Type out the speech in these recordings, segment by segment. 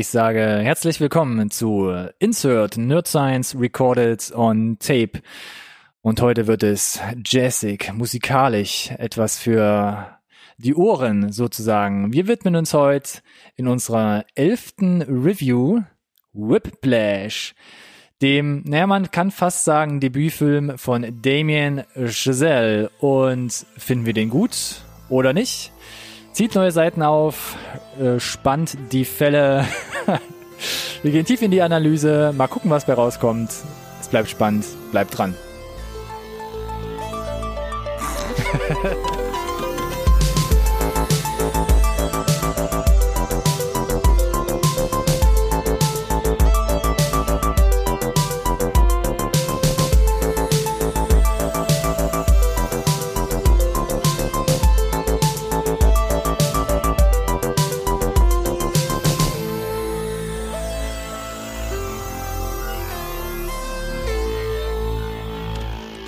Ich sage herzlich willkommen zu Insert Nerd Science Recorded on Tape. Und heute wird es jazzig, musikalisch, etwas für die Ohren sozusagen. Wir widmen uns heute in unserer elften Review Whiplash, dem, naja, man kann fast sagen, Debütfilm von Damien Chazelle. Und finden wir den gut oder nicht? Zieht neue Seiten auf, äh, spannt die Fälle. Wir gehen tief in die Analyse, mal gucken, was bei rauskommt. Es bleibt spannend, bleibt dran.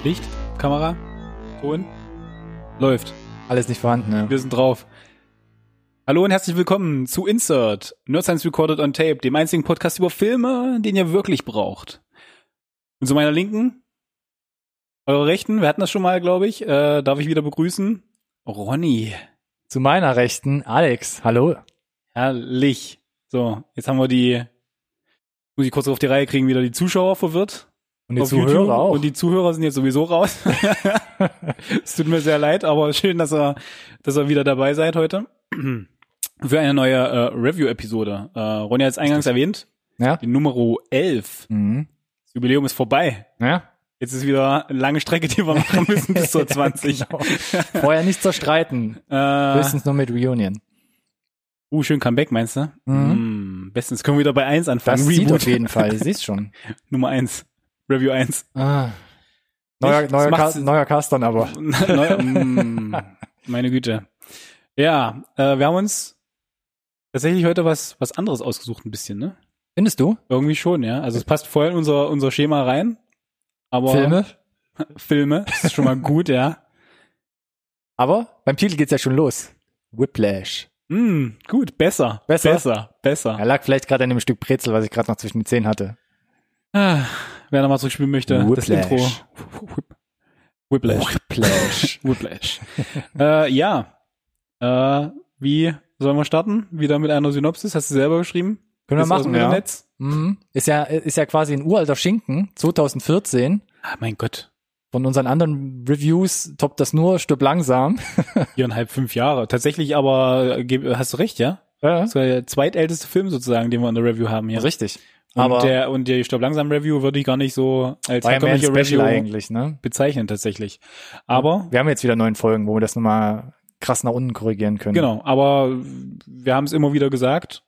Licht, Kamera, Ton, läuft. Alles nicht vorhanden, ne? Wir sind drauf. Hallo und herzlich willkommen zu Insert, Nerd Science Recorded on Tape, dem einzigen Podcast über Filme, den ihr wirklich braucht. Und zu meiner Linken, eure Rechten, wir hatten das schon mal, glaube ich, äh, darf ich wieder begrüßen, Ronny. Zu meiner Rechten, Alex. Hallo. Herrlich. So, jetzt haben wir die, muss ich kurz auf die Reihe kriegen, wieder die Zuschauer verwirrt. Und die Zuhörer YouTube. auch. Und die Zuhörer sind jetzt sowieso raus. es tut mir sehr leid, aber schön, dass ihr, dass ihr wieder dabei seid heute. Für eine neue äh, Review-Episode. Äh, Ronja hat es eingangs erwähnt, ja? die Nummer 11. Mhm. Das Jubiläum ist vorbei. Ja? Jetzt ist wieder eine lange Strecke, die wir machen müssen bis zur 20. Genau. Vorher nicht zerstreiten. äh, Höchstens nur mit Reunion. uh, schön Comeback, meinst du? Mhm. Mm, bestens können wir wieder bei 1 anfangen. Das sieht auf jeden Fall. Siehst schon. Nummer 1. Review 1. Ah. Neuer, neuer, macht's- neuer Cast dann aber. Neu, mm, meine Güte. Ja, äh, wir haben uns tatsächlich heute was, was anderes ausgesucht, ein bisschen, ne? Findest du? Irgendwie schon, ja. Also es passt voll in unser, unser Schema rein. Aber Filme? Filme, das ist schon mal gut, ja. Aber beim Titel geht's ja schon los. Whiplash. Mm, gut, besser. Besser? Besser, besser. Er lag vielleicht gerade an dem Stück Brezel, was ich gerade noch zwischen den Zähnen hatte. Ah, wer nochmal zurückspielen möchte, das Whiplash. Intro. Whiplash. Whiplash. Whiplash. äh, ja. Äh, wie sollen wir starten? Wieder mit einer Synopsis. Hast du selber geschrieben? Können wir machen, dem ja. Netz? Mhm. Ist ja, ist ja quasi ein uralter Schinken, 2014. Ah, mein Gott. Von unseren anderen Reviews toppt das nur Stück langsam. Viereinhalb, fünf Jahre. Tatsächlich aber, äh, hast du recht, ja? Ja, Das war der zweitälteste Film sozusagen, den wir in der Review haben hier. richtig. Und Aber der, und die Stopp langsam Review würde ich gar nicht so als herkömmliche Review eigentlich, ne? bezeichnen tatsächlich. Aber, Wir haben jetzt wieder neun Folgen, wo wir das nochmal krass nach unten korrigieren können. genau, aber wir haben es immer wieder gesagt,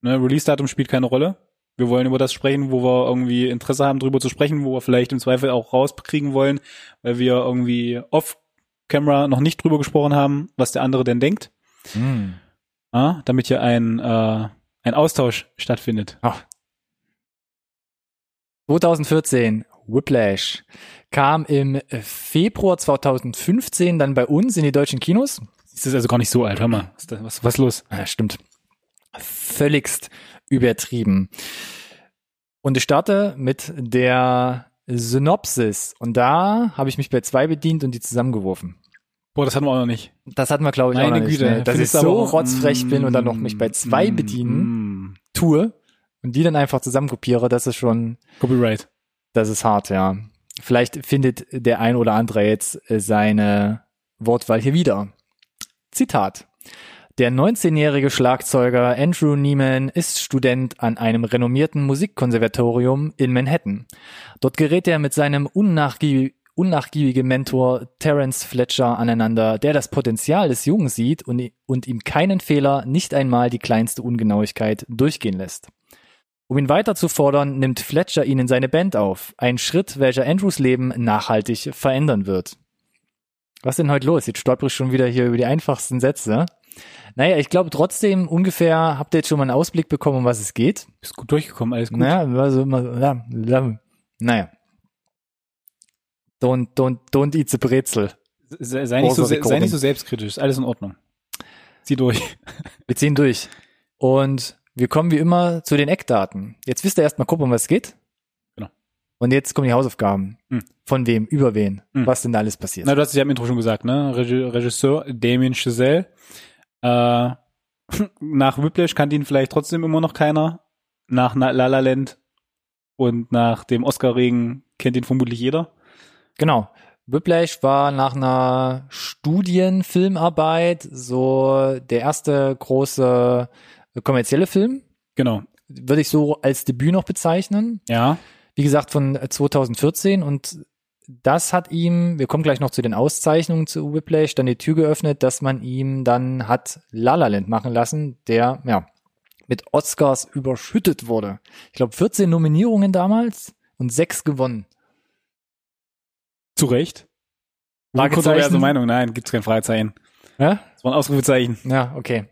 ne, Release-Datum spielt keine Rolle. Wir wollen über das sprechen, wo wir irgendwie Interesse haben, drüber zu sprechen, wo wir vielleicht im Zweifel auch rauskriegen wollen, weil wir irgendwie off-camera noch nicht drüber gesprochen haben, was der andere denn denkt. Hm. Ja, damit hier ein, äh, ein Austausch stattfindet. Ach. 2014, Whiplash, kam im Februar 2015 dann bei uns in die deutschen Kinos. Ist das also gar nicht so alt, hör mal. Was, was, los? Ja, stimmt. Völligst übertrieben. Und ich starte mit der Synopsis. Und da habe ich mich bei zwei bedient und die zusammengeworfen. Boah, das hatten wir auch noch nicht. Das hatten wir, glaube ich, auch Meine noch nicht. Güte. Ne? Dass ich so rotzfrech bin und dann noch mich bei zwei Mm, bedienen mm. tue und die dann einfach zusammenkopiere, das ist schon, Copyright. das ist hart, ja. Vielleicht findet der ein oder andere jetzt äh, seine Wortwahl hier wieder. Zitat. Der 19-jährige Schlagzeuger Andrew Neiman ist Student an einem renommierten Musikkonservatorium in Manhattan. Dort gerät er mit seinem unnachgiebig, unnachgiebigen Mentor Terence Fletcher aneinander, der das Potenzial des Jungen sieht und, und ihm keinen Fehler, nicht einmal die kleinste Ungenauigkeit durchgehen lässt. Um ihn weiter zu fordern, nimmt Fletcher ihn in seine Band auf. Ein Schritt, welcher Andrews Leben nachhaltig verändern wird. Was ist denn heute los? Jetzt stolper ich schon wieder hier über die einfachsten Sätze. Naja, ich glaube trotzdem ungefähr habt ihr jetzt schon mal einen Ausblick bekommen, um was es geht. Bist gut durchgekommen, alles gut. Naja, also immer, ja, ja, naja. Don't, don't, don't eat the Brezel. Sei, sei, nicht so, sei nicht so selbstkritisch, ist alles in Ordnung. Zieh durch. Wir ziehen durch. Und Wir kommen wie immer zu den Eckdaten. Jetzt wisst ihr erstmal grob, um was es geht. Genau. Und jetzt kommen die Hausaufgaben. Hm. Von wem, über wen, Hm. was denn da alles passiert. Na, du hast es ja im Intro schon gesagt, ne? Regi- Regisseur Damien Chazelle. Äh, nach Whiplash kannte ihn vielleicht trotzdem immer noch keiner. Nach Na- La La Land und nach dem Oscar-Regen kennt ihn vermutlich jeder. Genau. Whiplash war nach einer Studienfilmarbeit so der erste große kommerzielle Film. Genau. Würde ich so als Debüt noch bezeichnen. Ja. Wie gesagt, von äh, 2014 und das hat ihm, wir kommen gleich noch zu den Auszeichnungen zu Whiplash, dann die Tür geöffnet, dass man ihm dann hat La La Land machen lassen, der, ja, mit Oscars überschüttet wurde. Ich glaube 14 Nominierungen damals und sechs gewonnen. Zu Recht. Fragezeichen? Kontroverse Meinung. Nein, gibt's kein Fragezeichen. Ja? Das war ein Ausrufezeichen. Ja, okay.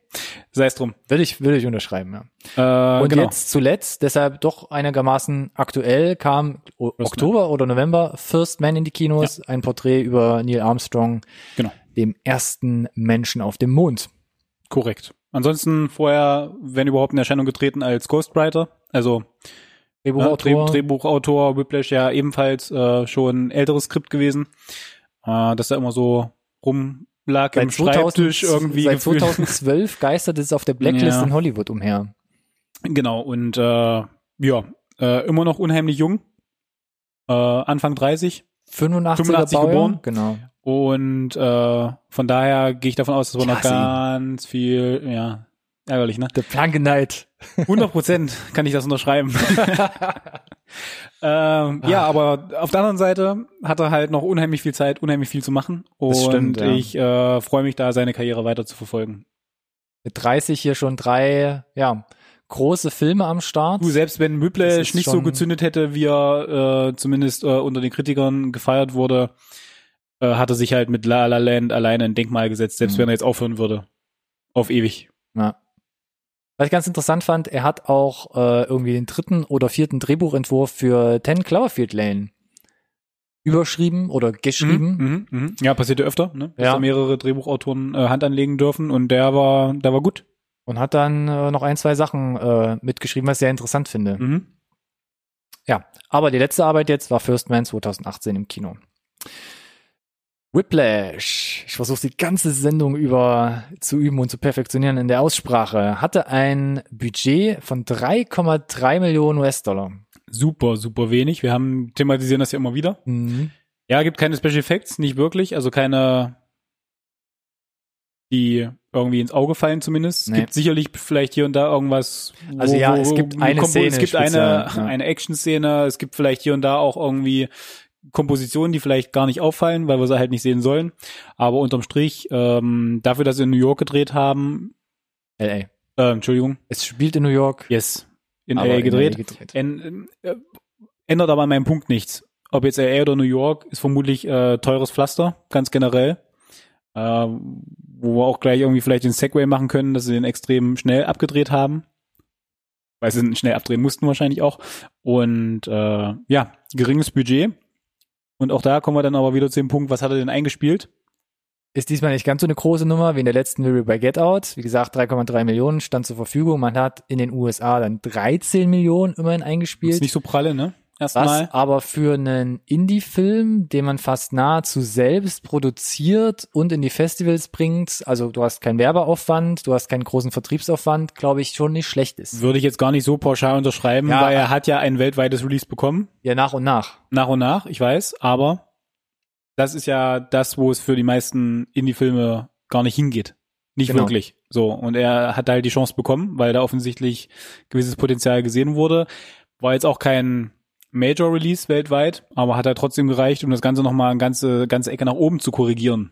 Sei es drum. Würde ich, würde ich unterschreiben, ja. Äh, Und genau. jetzt zuletzt, deshalb doch einigermaßen aktuell, kam o First Oktober oder November First Man in die Kinos, ein Porträt über Neil Armstrong, Genau. dem ersten Menschen auf dem Mond. Korrekt. Ansonsten vorher, wenn überhaupt in Erscheinung getreten als Ghostwriter, also ja, Drehbuchautor. Dreh, Drehbuchautor, Whiplash ja ebenfalls äh, schon ein älteres Skript gewesen, äh, dass er immer so rumlag im Schreibtisch irgendwie seit gefühlt. 2012 geistert es auf der Blacklist Ja. in Hollywood umher. Genau, und äh, ja, äh, immer noch unheimlich jung, äh, Anfang 30 85er 85 Baujahr, geboren. Genau. und äh, von daher gehe ich davon aus, dass wir noch ganz viel, ja, ärgerlich, ne? The Plankennight. 100 Prozent kann ich das unterschreiben. ähm, ja, aber auf der anderen Seite hat er halt noch unheimlich viel Zeit, unheimlich viel zu machen. Und stimmt, ja. ich äh, freue mich da, seine Karriere weiter zu verfolgen. Mit 30 hier schon drei, ja, große Filme am Start. Du, selbst wenn ist nicht so gezündet hätte, wie er äh, zumindest äh, unter den Kritikern gefeiert wurde, äh, hat er sich halt mit La La Land alleine ein Denkmal gesetzt, selbst Mhm. wenn er jetzt aufhören würde. Auf ewig. Ja. Was ich ganz interessant fand, er hat auch äh, irgendwie den dritten oder vierten Drehbuchentwurf für Ten Cloverfield Lane überschrieben oder geschrieben. Mhm, mhm, mhm. Ja, passierte öfter, ne? Dass Ja. da mehrere Drehbuchautoren äh, Hand anlegen dürfen und der war, der war gut. Und hat dann äh, noch ein, zwei Sachen äh, mitgeschrieben, was ich sehr interessant finde. Mhm. Ja, aber die letzte Arbeit jetzt war First Man 2018 im Kino. Whiplash, ich versuche die ganze Sendung über zu üben und zu perfektionieren in der Aussprache, hatte ein Budget von 3,3 Millionen US-Dollar. Super, super wenig. Wir haben thematisieren das ja immer wieder. Mhm. Ja, gibt keine Special Effects, nicht wirklich, also keine, die irgendwie ins Auge fallen zumindest. Es Nee. gibt sicherlich vielleicht hier und da irgendwas. Also ja, es gibt eine Szene Es gibt speziell, eine, ja. eine Action-Szene, es gibt vielleicht hier und da auch irgendwie Kompositionen, die vielleicht gar nicht auffallen, weil wir sie halt nicht sehen sollen. Aber unterm Strich, ähm, dafür, dass sie in New York gedreht haben, LA. äh, Entschuldigung, Es spielt in New York. yes, in LA gedreht. LA gedreht. En, äh, ändert aber an meinem Punkt nichts. Ob jetzt LA oder New York, ist vermutlich äh, teures Pflaster, ganz generell. Äh, wo wir auch gleich irgendwie vielleicht den Segway machen können, dass sie den extrem schnell abgedreht haben. Weil sie ihn schnell abdrehen mussten wahrscheinlich auch. Und äh, ja, geringes Budget. Und auch da kommen wir dann aber wieder zu dem Punkt, was hat er denn eingespielt? Ist diesmal nicht ganz so eine große Nummer wie in der letzten Movie bei Get Out. Wie gesagt, 3,3 Millionen stand zur Verfügung. Man hat in den USA dann 13 Millionen immerhin eingespielt. Ist nicht so pralle, ne? Was Erstmal. aber für einen Indie-Film, den man fast nahezu selbst produziert und in die Festivals bringt, also du hast keinen Werbeaufwand, du hast keinen großen Vertriebsaufwand, glaube ich, schon nicht schlecht ist. Würde ich jetzt gar nicht so pauschal unterschreiben, Ja. weil er hat ja ein weltweites Release bekommen. Ja, nach und nach. nach und nach, ich weiß, aber das ist ja das, wo es für die meisten Indie-Filme gar nicht hingeht. Nicht Genau. wirklich. So. Und er hat halt die Chance bekommen, weil da offensichtlich gewisses Potenzial gesehen wurde. War jetzt auch kein Major Release weltweit, aber hat halt trotzdem gereicht, um das Ganze nochmal eine ganze, ganze Ecke nach oben zu korrigieren.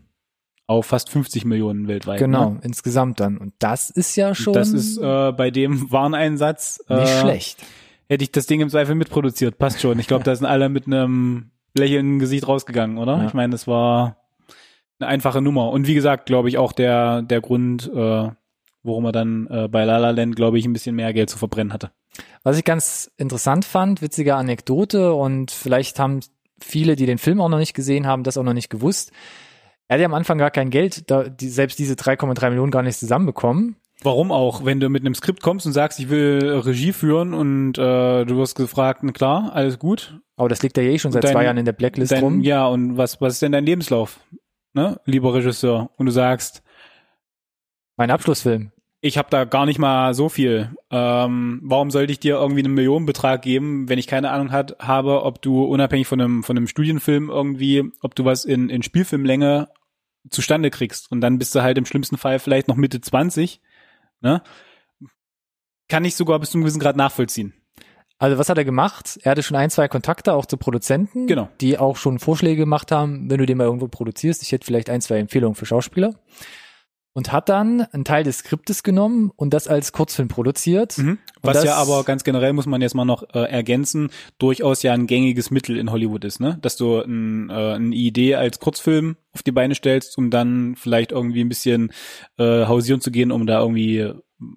Auf fast 50 Millionen weltweit. Genau, Ne? insgesamt dann. Und das ist ja schon Das ist äh, bei dem Wareneinsatz nicht äh, schlecht. Hätte ich das Ding im Zweifel mitproduziert. Passt schon. Ich glaube, da sind alle mit einem lächelnden Gesicht rausgegangen, oder? Ja. Ich meine, das war eine einfache Nummer. Und wie gesagt, glaube ich, auch der, der Grund, äh, warum er dann äh, bei La La Land, glaube ich, ein bisschen mehr Geld zu verbrennen hatte. Was ich ganz interessant fand, witzige Anekdote und vielleicht haben viele, die den Film auch noch nicht gesehen haben, das auch noch nicht gewusst. Er hat ja am Anfang gar kein Geld, da, die, selbst diese 3,3 Millionen gar nicht zusammenbekommen. Warum auch? Wenn du mit einem Skript kommst und sagst, ich will Regie führen und äh, du wirst gefragt, na klar, alles gut. Aber das liegt ja eh schon seit Dein- zwei Jahren in der Blacklist Dein, rum. ja, und was, was ist denn dein Lebenslauf, ne, lieber Regisseur? Und du sagst, Mein Abschlussfilm. Ich habe da gar nicht mal so viel. Ähm, warum sollte ich dir irgendwie einen Millionenbetrag geben, wenn ich keine Ahnung hat, habe, ob du unabhängig von einem, von einem Studienfilm irgendwie, ob du was in, in Spielfilmlänge zustande kriegst. Und dann bist du halt im schlimmsten Fall vielleicht noch Mitte 20. Ne? Kann ich sogar bis zu einem gewissen Grad nachvollziehen. Also was hat er gemacht? Er hatte schon ein, zwei Kontakte auch zu Produzenten, Genau. die auch schon Vorschläge gemacht haben, wenn du den mal irgendwo produzierst. Ich hätte vielleicht ein, zwei Empfehlungen für Schauspieler. Und hat dann einen Teil des Skriptes genommen und das als Kurzfilm produziert. Mhm. Was ja aber ganz generell muss man jetzt mal noch äh, ergänzen, durchaus ja ein gängiges Mittel in Hollywood ist, ne? Dass du ein, äh, eine Idee als Kurzfilm auf die Beine stellst, um dann vielleicht irgendwie ein bisschen äh, hausieren zu gehen, um da irgendwie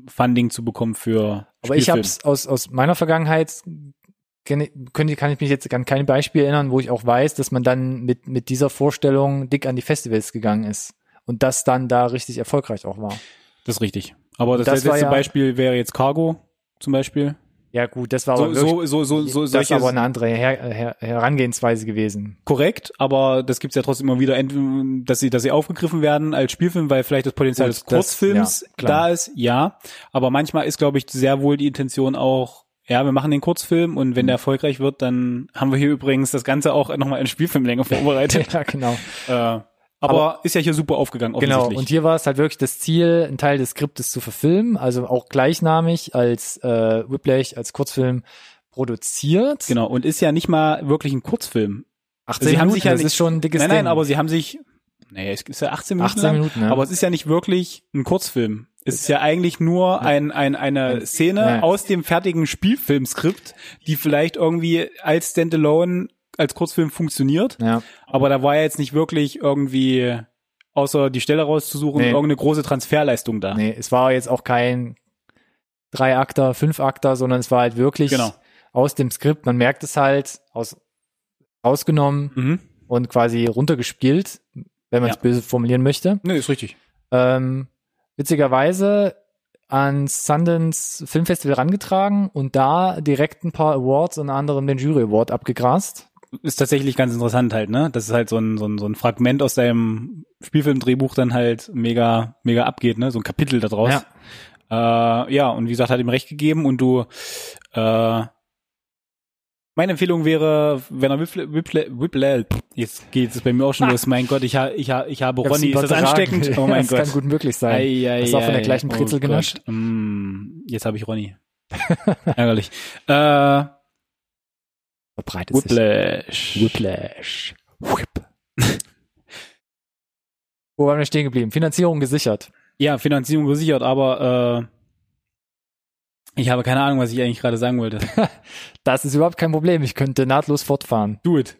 Funding zu bekommen für Aber ich habe es aus, aus meiner Vergangenheit, könnte, kann ich mich jetzt an kein Beispiel erinnern, wo ich auch weiß, dass man dann mit, mit dieser Vorstellung dick an die Festivals gegangen ist. Und das dann da richtig erfolgreich auch war. Das ist richtig. Aber das, Das letzte ja- Beispiel wäre jetzt Cargo zum Beispiel. Ja gut, das war So, aber so, so, so, so das solche aber eine andere Her Her Herangehensweise gewesen. korrekt, aber das gibt's ja trotzdem immer wieder, dass sie, dass sie aufgegriffen werden als Spielfilm, weil vielleicht das Potenzial Gut, des das- Kurzfilms ja, klar. da ist, ja. Aber manchmal ist, glaube ich, sehr wohl die Intention auch, ja, wir machen den Kurzfilm und Mhm. wenn der erfolgreich wird, dann haben wir hier übrigens das Ganze auch nochmal in Spielfilmlänge vorbereitet. ja, genau. äh, aber, ist ja hier super aufgegangen, Genau. Und hier war es halt wirklich das Ziel, einen Teil des Skriptes zu verfilmen, also auch gleichnamig als äh, Whiplash als Kurzfilm produziert. genau. Und ist ja nicht mal wirklich ein Kurzfilm. 18 Sie haben Minuten, sich ja das nicht- ist schon ein dickes Nein, Ding. nein, aber sie haben sich, nee, es ist ja 18 Minuten 18 lang, Minuten, ja. aber es ist ja nicht wirklich ein Kurzfilm. Es ist ja eigentlich nur ein, ein, eine Szene ja. aus dem fertigen Spielfilmskript, die vielleicht irgendwie als Standalone, als Kurzfilm funktioniert. ja. Aber da war ja jetzt nicht wirklich irgendwie, außer die Stelle rauszusuchen, Nee. irgendeine große Transferleistung da. Nee, es war jetzt auch kein Drei-Akter, Fünf-Akter, sondern es war halt wirklich Genau. aus dem Skript. Man merkt es halt aus, rausgenommen Mhm. und quasi runtergespielt, wenn man es Ja. böse formulieren möchte. Nee, ist richtig. Ähm, witzigerweise ans Sundance Filmfestival rangetragen und da direkt ein paar Awards, unter anderem den Jury Award abgegrast. Ist tatsächlich ganz interessant halt, ne? Dass es halt so ein, so ein, so ein Fragment aus deinem Spielfilmdrehbuch dann halt mega, mega abgeht, ne? So ein Kapitel da draus. Ja. Äh, ja, und wie gesagt, hat ihm recht gegeben und du, äh, meine Empfehlung wäre, wenn er Whipple, jetzt geht es bei mir auch schon los, mein Gott, ich, ha, ich, ha, ich habe Ronny, ist das ansteckend? Oh mein das Gott. kann gut möglich sein. Ei, ei, Hast du auch von der ei. gleichen Brezel oh genascht? Mm, jetzt habe ich Ronny. Ärgerlich. Äh, Verbreitet sich. Whiplash. Whiplash. Whip. Wo waren wir stehen geblieben? Finanzierung gesichert. Ja, Finanzierung gesichert, aber äh, ich habe keine Ahnung, was ich eigentlich gerade sagen wollte. Das ist überhaupt kein Problem. Ich könnte nahtlos fortfahren. Do it.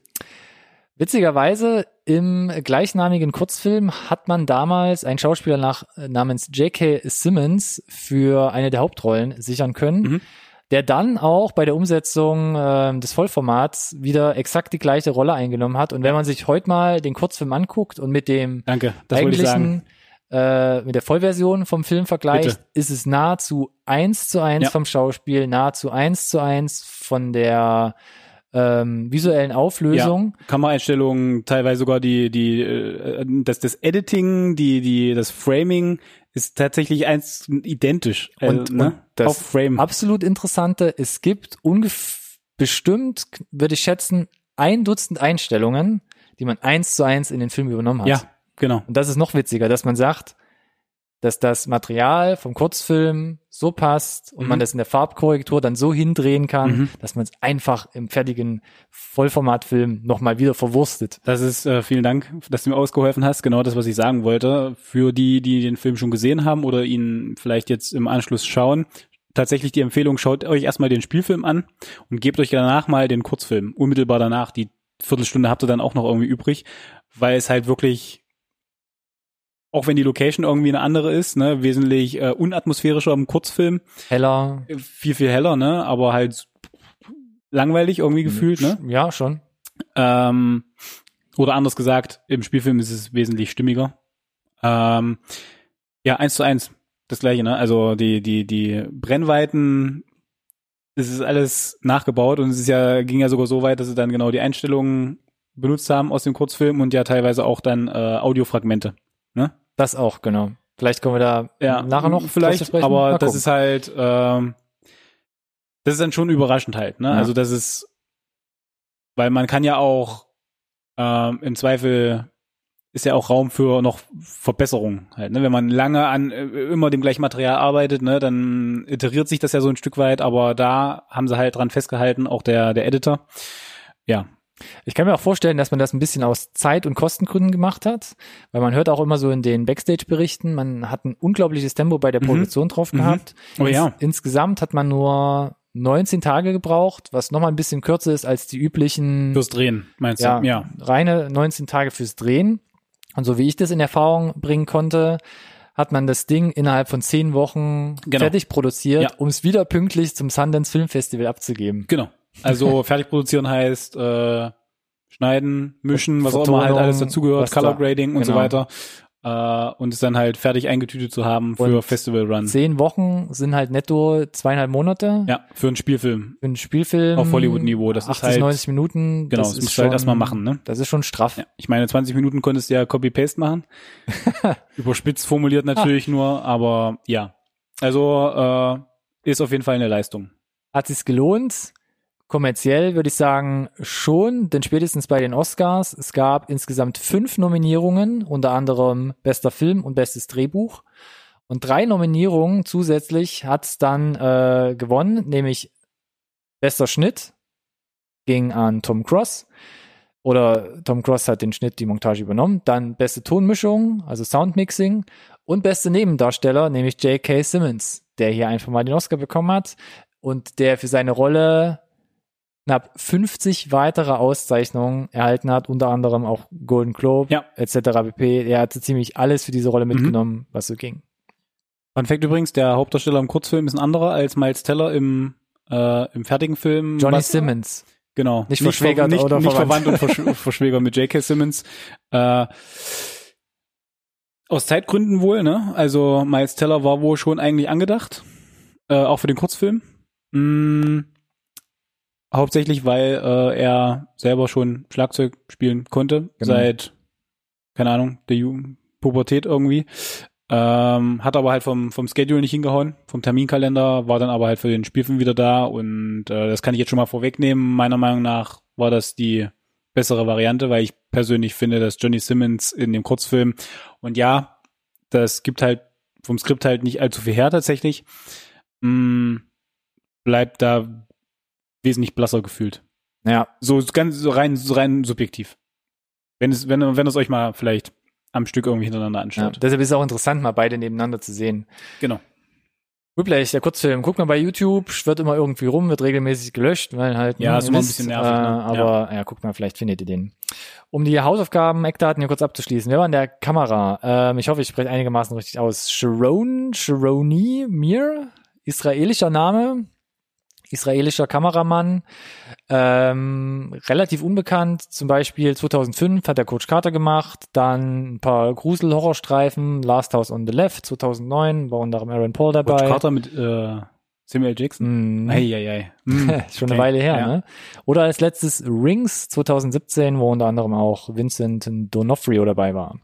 Witzigerweise im gleichnamigen Kurzfilm hat man damals einen Schauspieler nach, namens J.K. Simmons für eine der Hauptrollen sichern können, Mhm. Der dann auch bei der Umsetzung ähm, des Vollformats wieder exakt die gleiche Rolle eingenommen hat. Und wenn man sich heute mal den Kurzfilm anguckt und mit dem Danke, eigentlichen, äh, mit der Vollversion vom Film vergleicht, Bitte. ist es nahezu eins zu eins Ja. vom Schauspiel, nahezu eins zu eins von der ähm, visuellen Auflösung. Kameraeinstellungen, teilweise sogar die, die, äh, das, das Editing, die, die, das Framing ist tatsächlich eins identisch. Äh, Und- ne? und das Frame. Absolut interessante, es gibt ungef bestimmt, würde ich schätzen, ein Dutzend Einstellungen, die man eins zu eins in den Film übernommen hat. ja, genau. Und das ist noch witziger, dass man sagt, dass das Material vom Kurzfilm so passt und Mhm. man das in der Farbkorrektur dann so hindrehen kann, Mhm. dass man es einfach im fertigen Vollformatfilm nochmal wieder verwurstet. Das ist, äh, vielen Dank, dass du mir ausgeholfen hast. Genau das, was ich sagen wollte. Für die, die den Film schon gesehen haben oder ihn vielleicht jetzt im Anschluss schauen. Tatsächlich die Empfehlung, schaut euch erstmal den Spielfilm an und gebt euch danach mal den Kurzfilm. Unmittelbar danach. Die Viertelstunde habt ihr dann auch noch irgendwie übrig, weil es halt wirklich auch wenn die Location irgendwie eine andere ist, ne, wesentlich äh, unatmosphärischer im Kurzfilm, Heller. viel, viel heller, ne, aber halt langweilig irgendwie gefühlt, ne? Ja, schon. Ähm, oder anders gesagt, im Spielfilm ist es wesentlich stimmiger. Ähm, ja, eins zu eins. das gleiche, ne? Also die, die, die Brennweiten, das ist alles nachgebaut und es ist ja, ging ja sogar so weit, dass sie dann genau die Einstellungen benutzt haben aus dem Kurzfilm und ja teilweise auch dann äh, Audiofragmente. Ne? Das auch, genau. Vielleicht kommen wir da Ja, nachher noch vielleicht, sprechen. aber das ist halt, ähm, das ist dann schon überraschend halt, ne? Ja. Also das ist, weil man kann ja auch ähm, im Zweifel ist ja auch Raum für noch Verbesserungen halt, ne? Wenn man lange an äh, immer dem gleichen Material arbeitet, ne, dann iteriert sich das ja so ein Stück weit, aber da haben sie halt dran festgehalten, auch der der Editor. Ja, Ich kann mir auch vorstellen, dass man das ein bisschen aus Zeit- und Kostengründen gemacht hat, weil man hört auch immer so in den Backstage-Berichten, man hat ein unglaubliches Tempo bei der Mhm. Produktion drauf Mhm. gehabt. Oh ja. Ins, insgesamt hat man nur 19 Tage gebraucht, was nochmal ein bisschen kürzer ist als die üblichen fürs Drehen, meinst ja, du? Ja. reine 19 Tage fürs Drehen. Und so wie ich das in Erfahrung bringen konnte, hat man das Ding innerhalb von zehn Wochen Genau. fertig produziert, Ja. um es wieder pünktlich zum Sundance Film Festival abzugeben. Genau. Also fertig produzieren heißt äh, schneiden, mischen, was auch immer halt alles dazugehört, Color Grading und so genau. weiter. Äh, und es dann halt fertig eingetütet zu haben für Und Festival Run. Zehn Wochen sind halt netto zweieinhalb Monate Ja, für einen Spielfilm. für einen Spielfilm. Auf Hollywood-Niveau, das ist 80, halt- 90 Minuten. Genau, das das ist musst du halt erstmal machen, ne? Das ist schon straff. Ja. Ich meine, 20 Minuten konntest du ja Copy-Paste machen. Überspitzt formuliert natürlich nur, aber ja. Also äh, ist auf jeden Fall eine Leistung. Hat sich's gelohnt? Kommerziell würde ich sagen schon, denn spätestens bei den Oscars, es gab insgesamt fünf Nominierungen, unter anderem bester Film und bestes Drehbuch. Und drei Nominierungen zusätzlich hat's dann äh, gewonnen, nämlich bester Schnitt ging an Tom Cross. Oder Tom Cross hat den Schnitt, die Montage übernommen. Dann beste Tonmischung, also Soundmixing. Und beste Nebendarsteller, nämlich J.K. Simmons, der hier einfach mal den Oscar bekommen hat und der für seine Rolle knapp 50 weitere Auszeichnungen erhalten hat, unter anderem auch Golden Globe Ja. etc. pp. Er hatte ziemlich alles für diese Rolle Mhm. mitgenommen, was so ging. Fun Fact übrigens, der Hauptdarsteller im Kurzfilm ist ein anderer als Miles Teller im, äh, im fertigen Film. Johnny Was- Simmons. Genau. Nicht verschwägert nicht, oder nicht verwandt. verwandt und versch verschwägert mit J.K. Simmons. Äh, aus Zeitgründen wohl, ne? Also Miles Teller war wohl schon eigentlich angedacht, äh, auch für den Kurzfilm. Mm, hauptsächlich, weil äh, er selber schon Schlagzeug spielen konnte Genau. seit, keine Ahnung, der Ju Pubertät irgendwie. Ähm, hat aber halt vom, vom Schedule nicht hingehauen, vom Terminkalender, war dann aber halt für den Spielfilm wieder da und äh, das kann ich jetzt schon mal vorwegnehmen. Meiner Meinung nach war das die bessere Variante, weil ich persönlich finde, dass Johnny Simmons in dem Kurzfilm und ja, das gibt halt vom Skript halt nicht allzu viel her tatsächlich, mm, bleibt da wesentlich blasser gefühlt. Ja, So ganz so rein so rein subjektiv. Wenn es wenn wenn es euch mal vielleicht am Stück irgendwie hintereinander ja. anschaut. Deshalb ist es auch interessant, mal beide nebeneinander zu sehen. Genau. Whiplash, der Kurzfilm, guckt mal bei YouTube, schwirrt immer irgendwie rum, wird regelmäßig gelöscht, weil halt. Ja, ne, ist immer ein bisschen nervig, Äh, ne? aber ja. guckt mal, vielleicht findet ihr den. Um die Hausaufgaben, Eckdaten hier kurz abzuschließen. Wer war in der Kamera? Ähm, ich hoffe, ich spreche einigermaßen richtig aus. Sharon, Sharoni Mir, israelischer Name, israelischer Kameramann, ähm, relativ unbekannt. Zum Beispiel 2005 hat er Coach Carter gemacht, dann ein paar Grusel-Horrorstreifen, Last House on the Left 2009, war unter anderem Aaron Paul dabei. Coach Carter mit äh, Samuel Jackson. Mhm. Eieiei. Mm. Schon eine Okay. Weile her, Ja. ne? Oder als letztes Rings 2017, wo unter anderem auch Vincent D'Onofrio dabei war.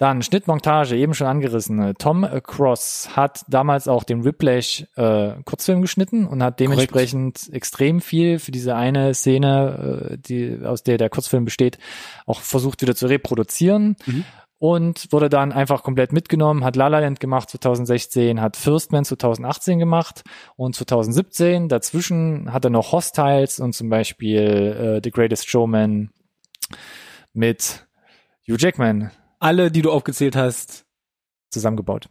Dann Schnittmontage, eben schon angerissen. Tom Cross hat damals auch den Whiplash äh, Kurzfilm geschnitten und hat dementsprechend extrem viel für diese eine Szene, äh, die aus der der Kurzfilm besteht, auch versucht wieder zu reproduzieren. Mhm. Und wurde dann einfach komplett mitgenommen, hat La La Land gemacht 2016, hat Firstman 2018 gemacht und 2017. Dazwischen hat er noch Hostiles und zum Beispiel äh, The Greatest Showman mit Hugh Jackman Alle, die du aufgezählt hast, zusammengebaut.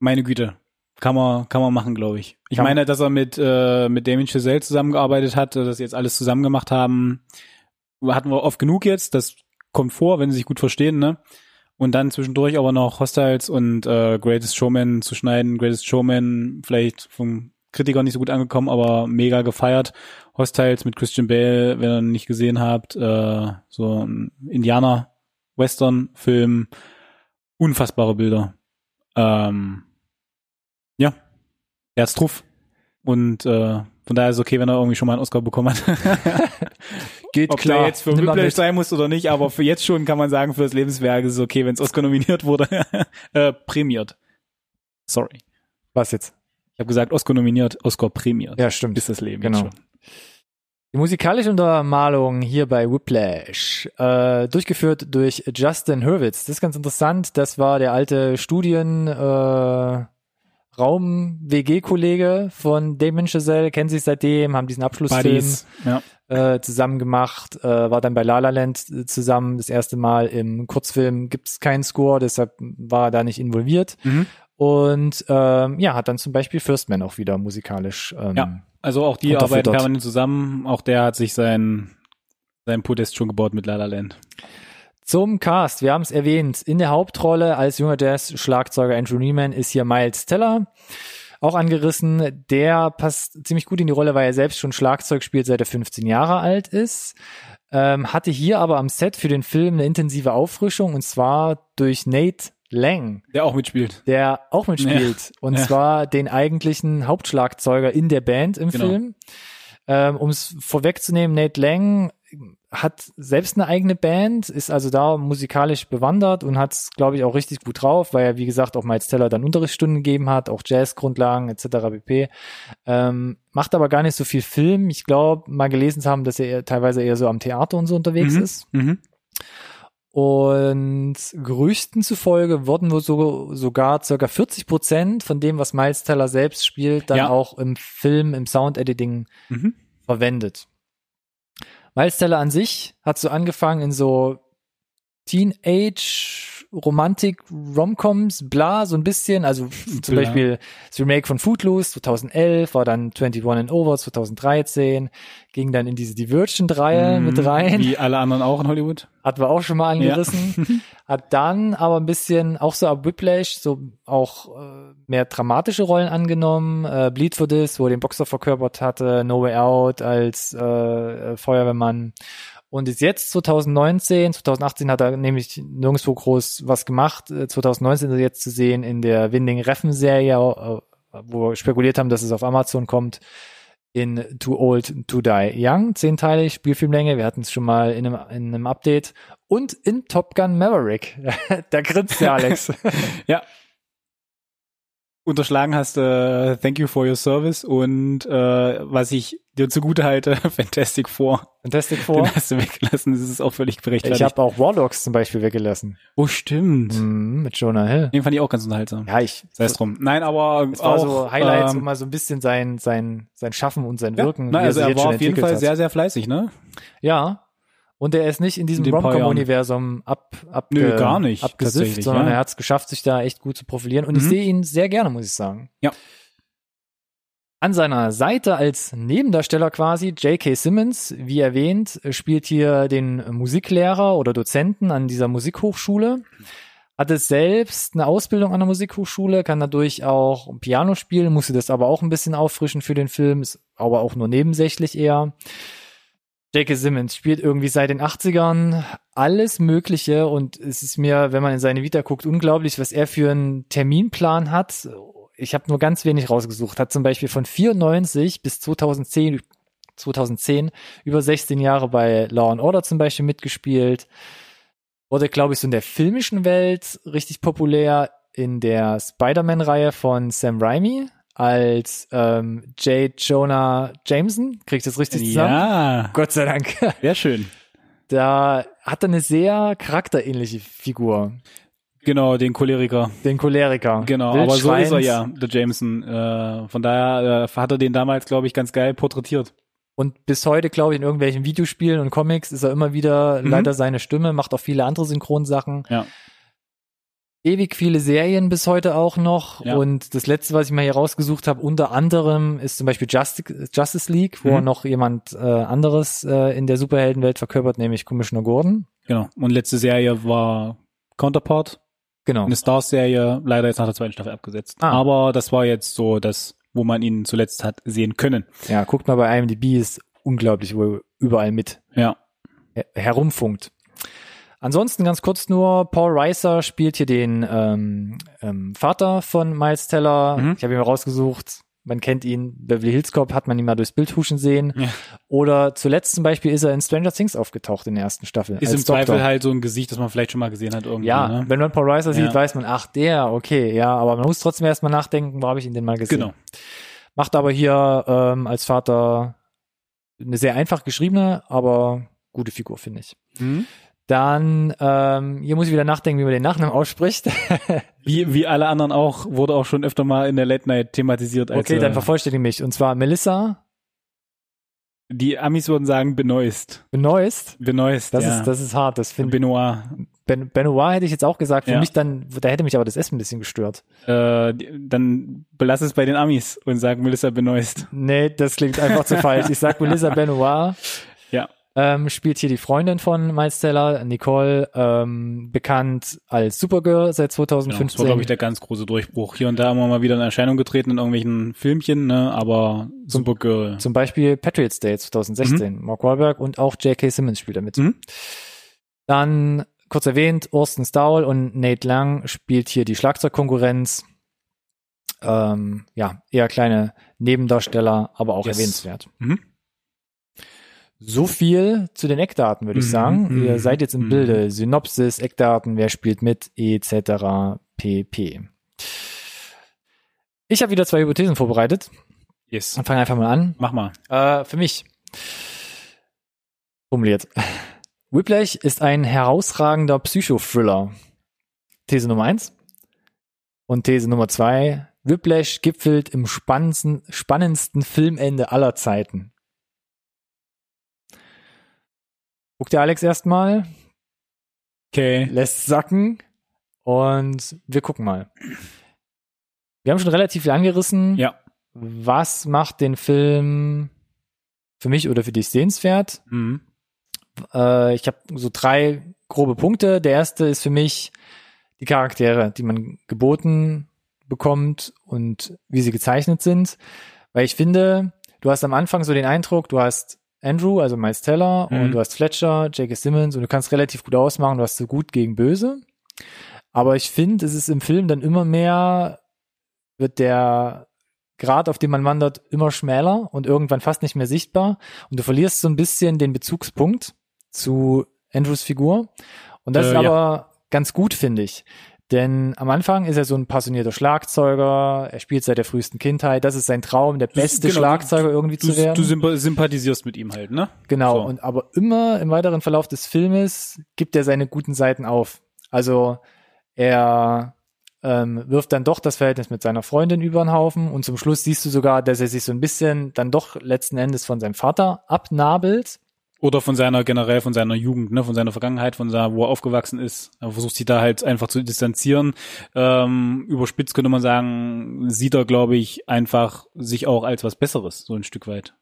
meine Güte. Kann man, kann man machen, glaube ich. Ich Kann- meine, dass er mit, äh, mit Damien Chazelle zusammengearbeitet hat, dass sie jetzt alles zusammen gemacht haben, hatten wir oft genug jetzt. Das kommt vor, wenn sie sich gut verstehen, ne? Und dann zwischendurch aber noch Hostiles und äh, Greatest Showman zu schneiden. Greatest Showman vielleicht vom Kritiker nicht so gut angekommen, aber mega gefeiert. Hostiles mit Christian Bale, wenn ihr ihn nicht gesehen habt, äh, so ein Indianer-Western-Film. Unfassbare Bilder. Ähm, Er hat's drauf. Und äh, von daher ist es okay, wenn er irgendwie schon mal einen Oscar bekommen hat. Geht Ob klar. jetzt für Whiplash sein muss oder nicht, aber für jetzt schon kann man sagen, für das Lebenswerk ist es okay, wenn es Oscar nominiert wurde. äh, prämiert. Sorry. Was jetzt? Ich habe gesagt, Oscar nominiert, Oscar prämiert. Ja, stimmt. Ist das Leben Genau. Die musikalische Untermalung hier bei Whiplash, äh, durchgeführt durch Justin Hurwitz. Das ist ganz interessant. Das war der alte Studien äh, Raum-WG-Kollege von Damon Chazelle, kennen sich seitdem, haben diesen Abschlussfilm. Ja. äh, zusammen gemacht, äh, war dann bei La La Land äh, zusammen das erste Mal im Kurzfilm, gibt's keinen Score, deshalb war er da nicht involviert. Mhm. Und ähm, ja, hat dann zum Beispiel First Man auch wieder musikalisch ähm, Ja. Also auch die arbeiten permanent zusammen. Auch der hat sich sein, sein Podest schon gebaut mit La La Land. Zum Cast, wir haben es erwähnt, in der Hauptrolle als junger Jazz-Schlagzeuger Andrew Neiman ist hier Miles Teller, auch angerissen. Der passt ziemlich gut in die Rolle, weil er selbst schon Schlagzeug spielt, seit er 15 Jahre alt ist. Ähm, hatte hier aber am Set für den Film eine intensive Auffrischung und zwar durch Nate Lang, Der auch mitspielt. der auch mitspielt. Und Ja. zwar den eigentlichen Hauptschlagzeuger in der Band im Genau. Film. Ähm, um es vorwegzunehmen, Nate Lang hat selbst eine eigene Band, ist also da musikalisch bewandert und hat es, glaube ich, auch richtig gut drauf, weil er, wie gesagt, auch Miles Teller dann Unterrichtsstunden gegeben hat, auch Jazzgrundlagen etc. pp. Ähm, macht aber gar nicht so viel Film. Ich glaube, mal gelesen zu haben, dass er teilweise eher so am Theater und so unterwegs Mhm. ist. Mhm. Und Gerüchten zufolge wurden wohl so, sogar circa 40 Prozent von dem, was Miles Teller selbst spielt, dann Ja. auch im Film, im Sound-Editing Mhm. verwendet. Miles Teller an sich hat so angefangen in so Teenage Romantik Romcoms, bla, so ein bisschen, also zum Bla. Beispiel das Remake von Footloose 2011, war dann 21 and Over 2013, ging dann in diese Divergent-Reihe Mhm. mit rein. Wie alle anderen auch in Hollywood. Hatten wir auch schon mal angerissen. Hat dann aber ein bisschen, auch so ab Whiplash, so auch äh, mehr dramatische Rollen angenommen. Äh, Bleed for This, wo er den Boxer verkörpert hatte, No Way Out als äh, Feuerwehrmann. Und ist jetzt 2019, 2018 hat er nämlich nirgendwo groß was gemacht. Äh, 2019 ist er jetzt zu sehen in der Winding Reffen Serie, äh, wo wir spekuliert haben, dass es auf Amazon kommt in Too Old to Die Young, zehnteilig, Spielfilmlänge, wir hatten es schon mal in einem, in einem Update und in Top Gun Maverick. da grinst der Alex. Ja. Unterschlagen hast, äh, thank you for your service und äh, was ich dir zugute halte, Fantastic Four. Fantastic Four. Den hast du weggelassen, das ist auch völlig berechtigt. Ich habe auch Warlocks zum Beispiel weggelassen. oh, stimmt. Mhm, mit Jonah Hill. Den fand ich auch ganz unterhaltsam. Ja, ich, Sei es drum. Nein, aber es war auch, so Highlights, ähm, um mal so ein bisschen sein, sein, sein Schaffen und sein ja, Wirken. na, wie also er war auf jeden Fall hat. sehr, sehr fleißig, ne? Ja. Und er ist nicht in diesem. Rom-Com-Universum ab, ab, Nö, gar nicht, abgesifft, sondern ja. er hat es geschafft, sich da echt gut zu profilieren. Und ich Mhm. sehe ihn sehr gerne, muss ich sagen. Ja. An seiner Seite als Nebendarsteller quasi J.K. Simmons, wie erwähnt, spielt hier den Musiklehrer oder Dozenten an dieser Musikhochschule. Hatte selbst eine Ausbildung an der Musikhochschule, kann dadurch auch Piano spielen, musste das aber auch ein bisschen auffrischen für den Film, ist aber auch nur nebensächlich eher. J.K. Simmons spielt irgendwie seit den 80ern alles Mögliche und es ist mir, wenn man in seine Vita guckt, unglaublich, was er für einen Terminplan hat. Ich habe nur ganz wenig rausgesucht. Hat zum Beispiel von 94 bis 2010, 2010 über 16 Jahre bei Law and Order zum Beispiel mitgespielt. Wurde, glaube ich, so in der filmischen Welt richtig populär in der Spider-Man-Reihe von Sam Raimi als ähm, J. Jonah Jameson. Krieg ich das richtig zusammen? Ja, Gott sei Dank. sehr schön. Da hat er eine sehr charakterähnliche Figur. Genau, den Choleriker. Den Choleriker. Genau, aber so ist er ja, der Jameson. Äh, von daher äh, hat er den damals, glaube ich, ganz geil porträtiert. Und bis heute, glaube ich, in irgendwelchen Videospielen und Comics ist er immer wieder Mhm. leider seine Stimme, macht auch viele andere Synchronsachen. Ja. Ewig viele Serien bis heute auch noch. Ja. Und das letzte, was ich mal hier rausgesucht habe, unter anderem ist zum Beispiel Justice, Justice League, wo Mhm. noch jemand äh, anderes äh, in der Superheldenwelt verkörpert, nämlich Commissioner Gordon. Genau. Und letzte Serie war Counterpart. Genau. Eine Stars-Serie, leider jetzt nach der zweiten Staffel abgesetzt. Ah. Aber das war jetzt so das, wo man ihn zuletzt hat sehen können. Ja, guckt mal bei IMDb, ist unglaublich, wo er überall mit Ja. her- herumfunkt. Ansonsten ganz kurz nur, Paul Reiser spielt hier den ähm, ähm, Vater von Miles Teller. Mhm. Ich habe ihn mal rausgesucht. Man kennt ihn, Beverly Hills Cop hat man ihn mal durchs Bild huschen sehen. Ja. Oder zuletzt zum Beispiel ist er in Stranger Things aufgetaucht in der ersten Staffel. Ist im Zweifel Doktor. halt so ein Gesicht, das man vielleicht schon mal gesehen hat irgendwie. Ja, ne? wenn man Paul Reiser sieht, Ja. weiß man, ach der, okay, ja, aber man muss trotzdem erstmal nachdenken, wo habe ich ihn denn mal gesehen. Genau. Macht aber hier ähm, als Vater eine sehr einfach geschriebene, aber gute Figur, finde ich. Mhm. Dann, ähm, hier muss ich wieder nachdenken, wie man den Nachnamen ausspricht. Wie, wie alle anderen auch, wurde auch schon öfter mal in der Late Night thematisiert. Als, okay, dann äh, vervollständige mich. Und zwar Melissa Die Amis würden sagen Benoist. Benoist. Benoist, Das ja. ist, das ist hart. Das finde Benoit. ben, Benoit hätte ich jetzt auch gesagt. Für Ja. mich dann, da hätte mich aber das Essen ein bisschen gestört. Äh, dann belass es bei den Amis und sag Melissa Benoist. Nee, das klingt einfach zu falsch. Ich sag Melissa Benoit. Ja. Ähm, spielt hier die Freundin von Miles Teller, Nicole, ähm, bekannt als Supergirl seit Genau, das 2015. war, glaube ich, der ganz große Durchbruch. Hier und da immer mal wieder in Erscheinung getreten in irgendwelchen Filmchen, ne? aber Supergirl. Zum Beispiel Patriots Day 2016. Mark Wahlberg und auch J.K. Simmons spielt damit. Mhm. Dann, kurz erwähnt, Orson Stowell und Nate Lang spielt hier die Schlagzeugkonkurrenz. Ähm, ja, eher kleine Nebendarsteller, aber auch Yes. erwähnenswert. Mhm. So viel zu den Eckdaten, würde ich Mhm, sagen. mhm, Ihr seid jetzt im mhm. Bilde. Synopsis, Eckdaten, wer spielt mit, etc. pp. Ich habe wieder zwei Hypothesen vorbereitet. Yes. Und fange einfach mal an. Mach mal. Äh, für mich formuliert. Whiplash ist ein herausragender Psychothriller. These Nummer eins. Und These Nummer zwei. Whiplash gipfelt im spannendsten, spannendsten Filmende aller Zeiten. Guckt der Alex erstmal, Okay. lässt sacken und wir gucken mal. Wir haben schon relativ viel angerissen. Ja. Was macht den Film für mich oder für dich sehenswert? Mhm. Äh, ich habe so drei grobe Punkte. Der erste ist für mich die Charaktere, die man geboten bekommt und wie sie gezeichnet sind. Weil ich finde, du hast am Anfang so den Eindruck, du hast Andrew, also Miles Teller, Mhm. und du hast Fletcher, J.K. Simmons und du kannst relativ gut ausmachen, du hast so gut gegen böse. Aber ich finde, es ist im Film dann immer mehr, wird der Grad, auf dem man wandert, immer schmäler und irgendwann fast nicht mehr sichtbar. Und du verlierst so ein bisschen den Bezugspunkt zu Andrews Figur. Und das Äh, ist ja. aber ganz gut, finde ich. Denn am Anfang ist er so ein passionierter Schlagzeuger, er spielt seit der frühesten Kindheit, das ist sein Traum, der beste genau, Schlagzeuger irgendwie Du, zu werden. du sympa- sympathisierst mit ihm halt, ne? Genau, So. und aber immer im weiteren Verlauf des Filmes gibt er seine guten Seiten auf. Also er ähm, wirft dann doch das Verhältnis mit seiner Freundin über den Haufen und zum Schluss siehst du sogar, dass er sich so ein bisschen dann doch letzten Endes von seinem Vater abnabelt. Oder von seiner, generell von seiner Jugend, ne, von seiner Vergangenheit, von seiner, wo er aufgewachsen ist. Er versucht sich da halt einfach zu distanzieren. Ähm, überspitzt könnte man sagen, sieht er, glaube ich, einfach sich auch als was Besseres, so ein Stück weit.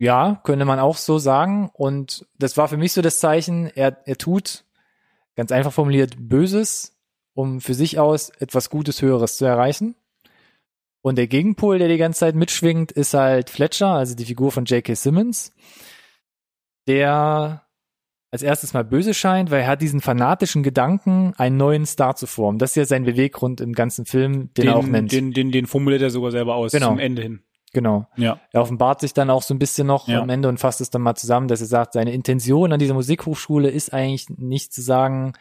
Ja, könnte man auch so sagen. Und das war für mich so das Zeichen, er, er tut, ganz einfach formuliert, Böses, um für sich aus etwas Gutes, Höheres zu erreichen. Und der Gegenpol, der die ganze Zeit mitschwingt, ist halt Fletcher, also die Figur von J.K. Simmons, der als erstes mal böse scheint, weil er hat diesen fanatischen Gedanken, einen neuen Star zu formen. Das ist ja sein Beweggrund im ganzen Film, den, er auch nennt. Den, den, den formuliert er sogar selber aus, Genau. zum Ende hin. genau. Ja. Er offenbart sich dann auch so ein bisschen noch Ja. am Ende und fasst es dann mal zusammen, dass er sagt, seine Intention an dieser Musikhochschule ist eigentlich nicht zu sagen,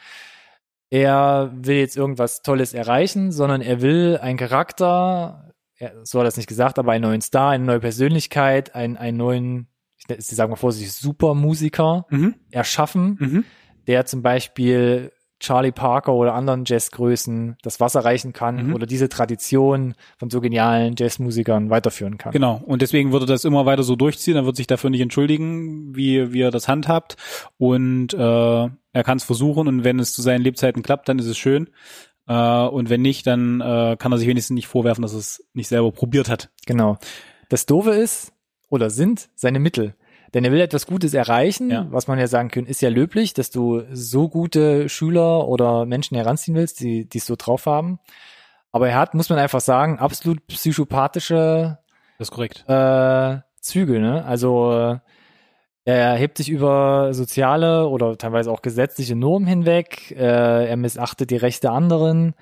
er will jetzt irgendwas Tolles erreichen, sondern er will einen Charakter, er, so hat er es nicht gesagt, aber einen neuen Star, eine neue Persönlichkeit, einen, einen neuen, ich, ich sage mal vorsichtig, Supermusiker Mhm. erschaffen, Mhm. der zum Beispiel Charlie Parker oder anderen Jazzgrößen das Wasser reichen kann Mhm. oder diese Tradition von so genialen Jazzmusikern weiterführen kann. Genau. Und deswegen würde das immer weiter so durchziehen. Er wird sich dafür nicht entschuldigen, wie, wie er das handhabt. Und äh, er kann es versuchen. Und wenn es zu seinen Lebzeiten klappt, dann ist es schön. Äh, und wenn nicht, dann äh, kann er sich wenigstens nicht vorwerfen, dass er es nicht selber probiert hat. Genau. Das Doofe ist oder sind seine Mittel. Denn er will etwas Gutes erreichen, Ja. was man ja sagen kann, ist ja löblich, dass du so gute Schüler oder Menschen heranziehen willst, die die es so drauf haben. Aber er hat, muss man einfach sagen, absolut psychopathische Das ist korrekt. äh, Züge. Ne? Also äh, er hebt sich über soziale oder teilweise auch gesetzliche Normen hinweg. Äh, er missachtet die Rechte anderen.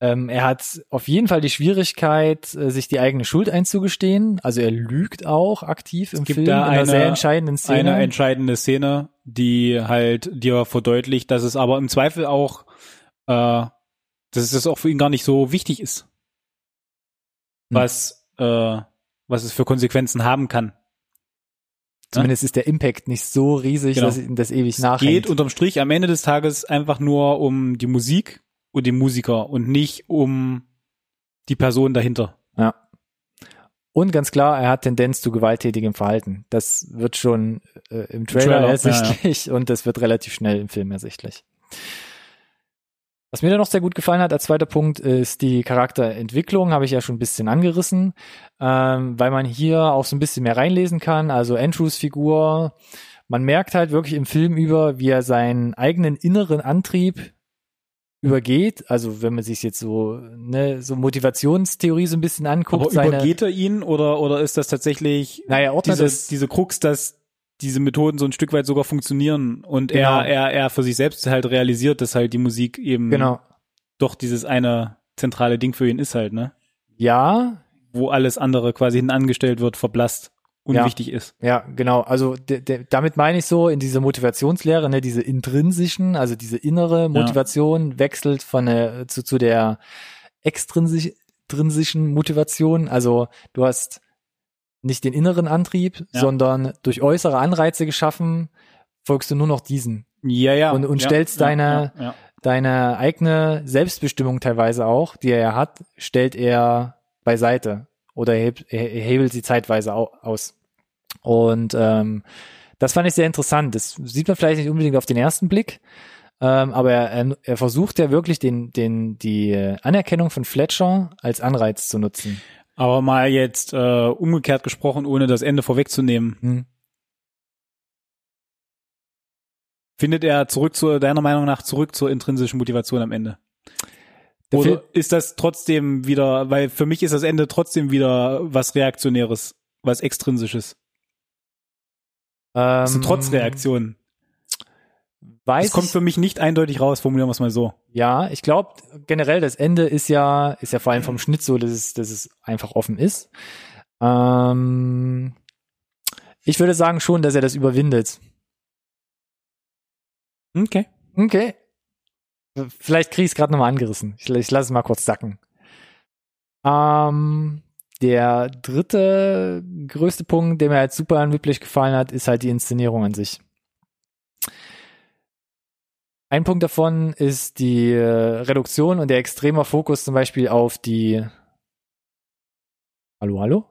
Ähm, er hat auf jeden Fall die Schwierigkeit, äh, sich die eigene Schuld einzugestehen. Also er lügt auch aktiv im gibt Film da in einer eine- sehr entscheidenden Szene. Eine entscheidende Szene, die halt dir verdeutlicht, dass es aber im Zweifel auch, äh, dass es auch für ihn gar nicht so wichtig ist, Hm. was, äh, was es für Konsequenzen haben kann. Zumindest ist der Impact nicht so riesig, Genau. dass ihm das ewig Es nachhängt. geht unterm Strich am Ende des Tages einfach nur um die Musik und die Musiker und nicht um die Person dahinter. Ja. Und ganz klar, er hat Tendenz zu gewalttätigem Verhalten. Das wird schon äh, im Trailer, Trailer, ersichtlich und das wird relativ schnell im Film ersichtlich. Was mir dann noch sehr gut gefallen hat als zweiter Punkt ist die Charakterentwicklung, habe ich ja schon ein bisschen angerissen, ähm, weil man hier auch so ein bisschen mehr reinlesen kann. Also Andrews Figur, man merkt halt wirklich im Film über, wie er seinen eigenen inneren Antrieb übergeht. Also wenn man sich jetzt so ne so Motivationstheorie so ein bisschen anguckt, Aber seine übergeht er ihn oder, oder ist das tatsächlich naja, diese, das diese Krux, dass diese Methoden so ein Stück weit sogar funktionieren und Genau. er, er, er für sich selbst halt realisiert, dass halt die Musik eben genau. doch dieses eine zentrale Ding für ihn ist halt, ne? Ja, Wo alles andere quasi hinten angestellt wird, verblasst, unwichtig ist. ja, genau. Also de, de, damit meine ich so in dieser Motivationslehre, ne, diese intrinsischen, also diese innere Motivation wechselt von der zu, zu der extrinsisch- extrinsischen Motivation. Also du hast nicht den inneren Antrieb, Ja. sondern durch äußere Anreize geschaffen, folgst du nur noch diesen. Ja, ja. Und- und ja, stellst ja, deine- ja, ja. Deine eigene Selbstbestimmung teilweise auch, die er ja hat, stellt er beiseite oder er hebt, er er hebelt sie zeitweise au aus. Und ähm, das fand ich sehr interessant. Das sieht man vielleicht nicht unbedingt auf den ersten Blick, ähm, aber er, er, er versucht ja wirklich den, den, die Anerkennung von Fletcher als Anreiz zu nutzen. Aber mal jetzt äh, umgekehrt gesprochen, ohne das Ende vorwegzunehmen. Hm. Findet er zurück zur, deiner Meinung nach, zurück zur intrinsischen Motivation am Ende? Der Oder ist das trotzdem wieder, weil für mich ist das Ende trotzdem wieder was Reaktionäres, was Extrinsisches. Das ist Ähm, eine Trotzreaktion. Weiß Es kommt für mich nicht eindeutig raus, formulieren wir es mal so. Ja, ich glaube generell das Ende ist ja ist ja vor allem vom Schnitt so, dass es, dass es einfach offen ist. Ähm, ich würde sagen schon, dass er das überwindet. Okay. Okay. Vielleicht kriege ich es gerade nochmal angerissen. Ich, ich lasse es mal kurz sacken. Ähm, der dritte größte Punkt, der mir halt super anwidlich gefallen hat, ist halt die Inszenierung an sich. Ein Punkt davon ist die äh, Reduktion und der extremer Fokus zum Beispiel auf die Hallo, hallo?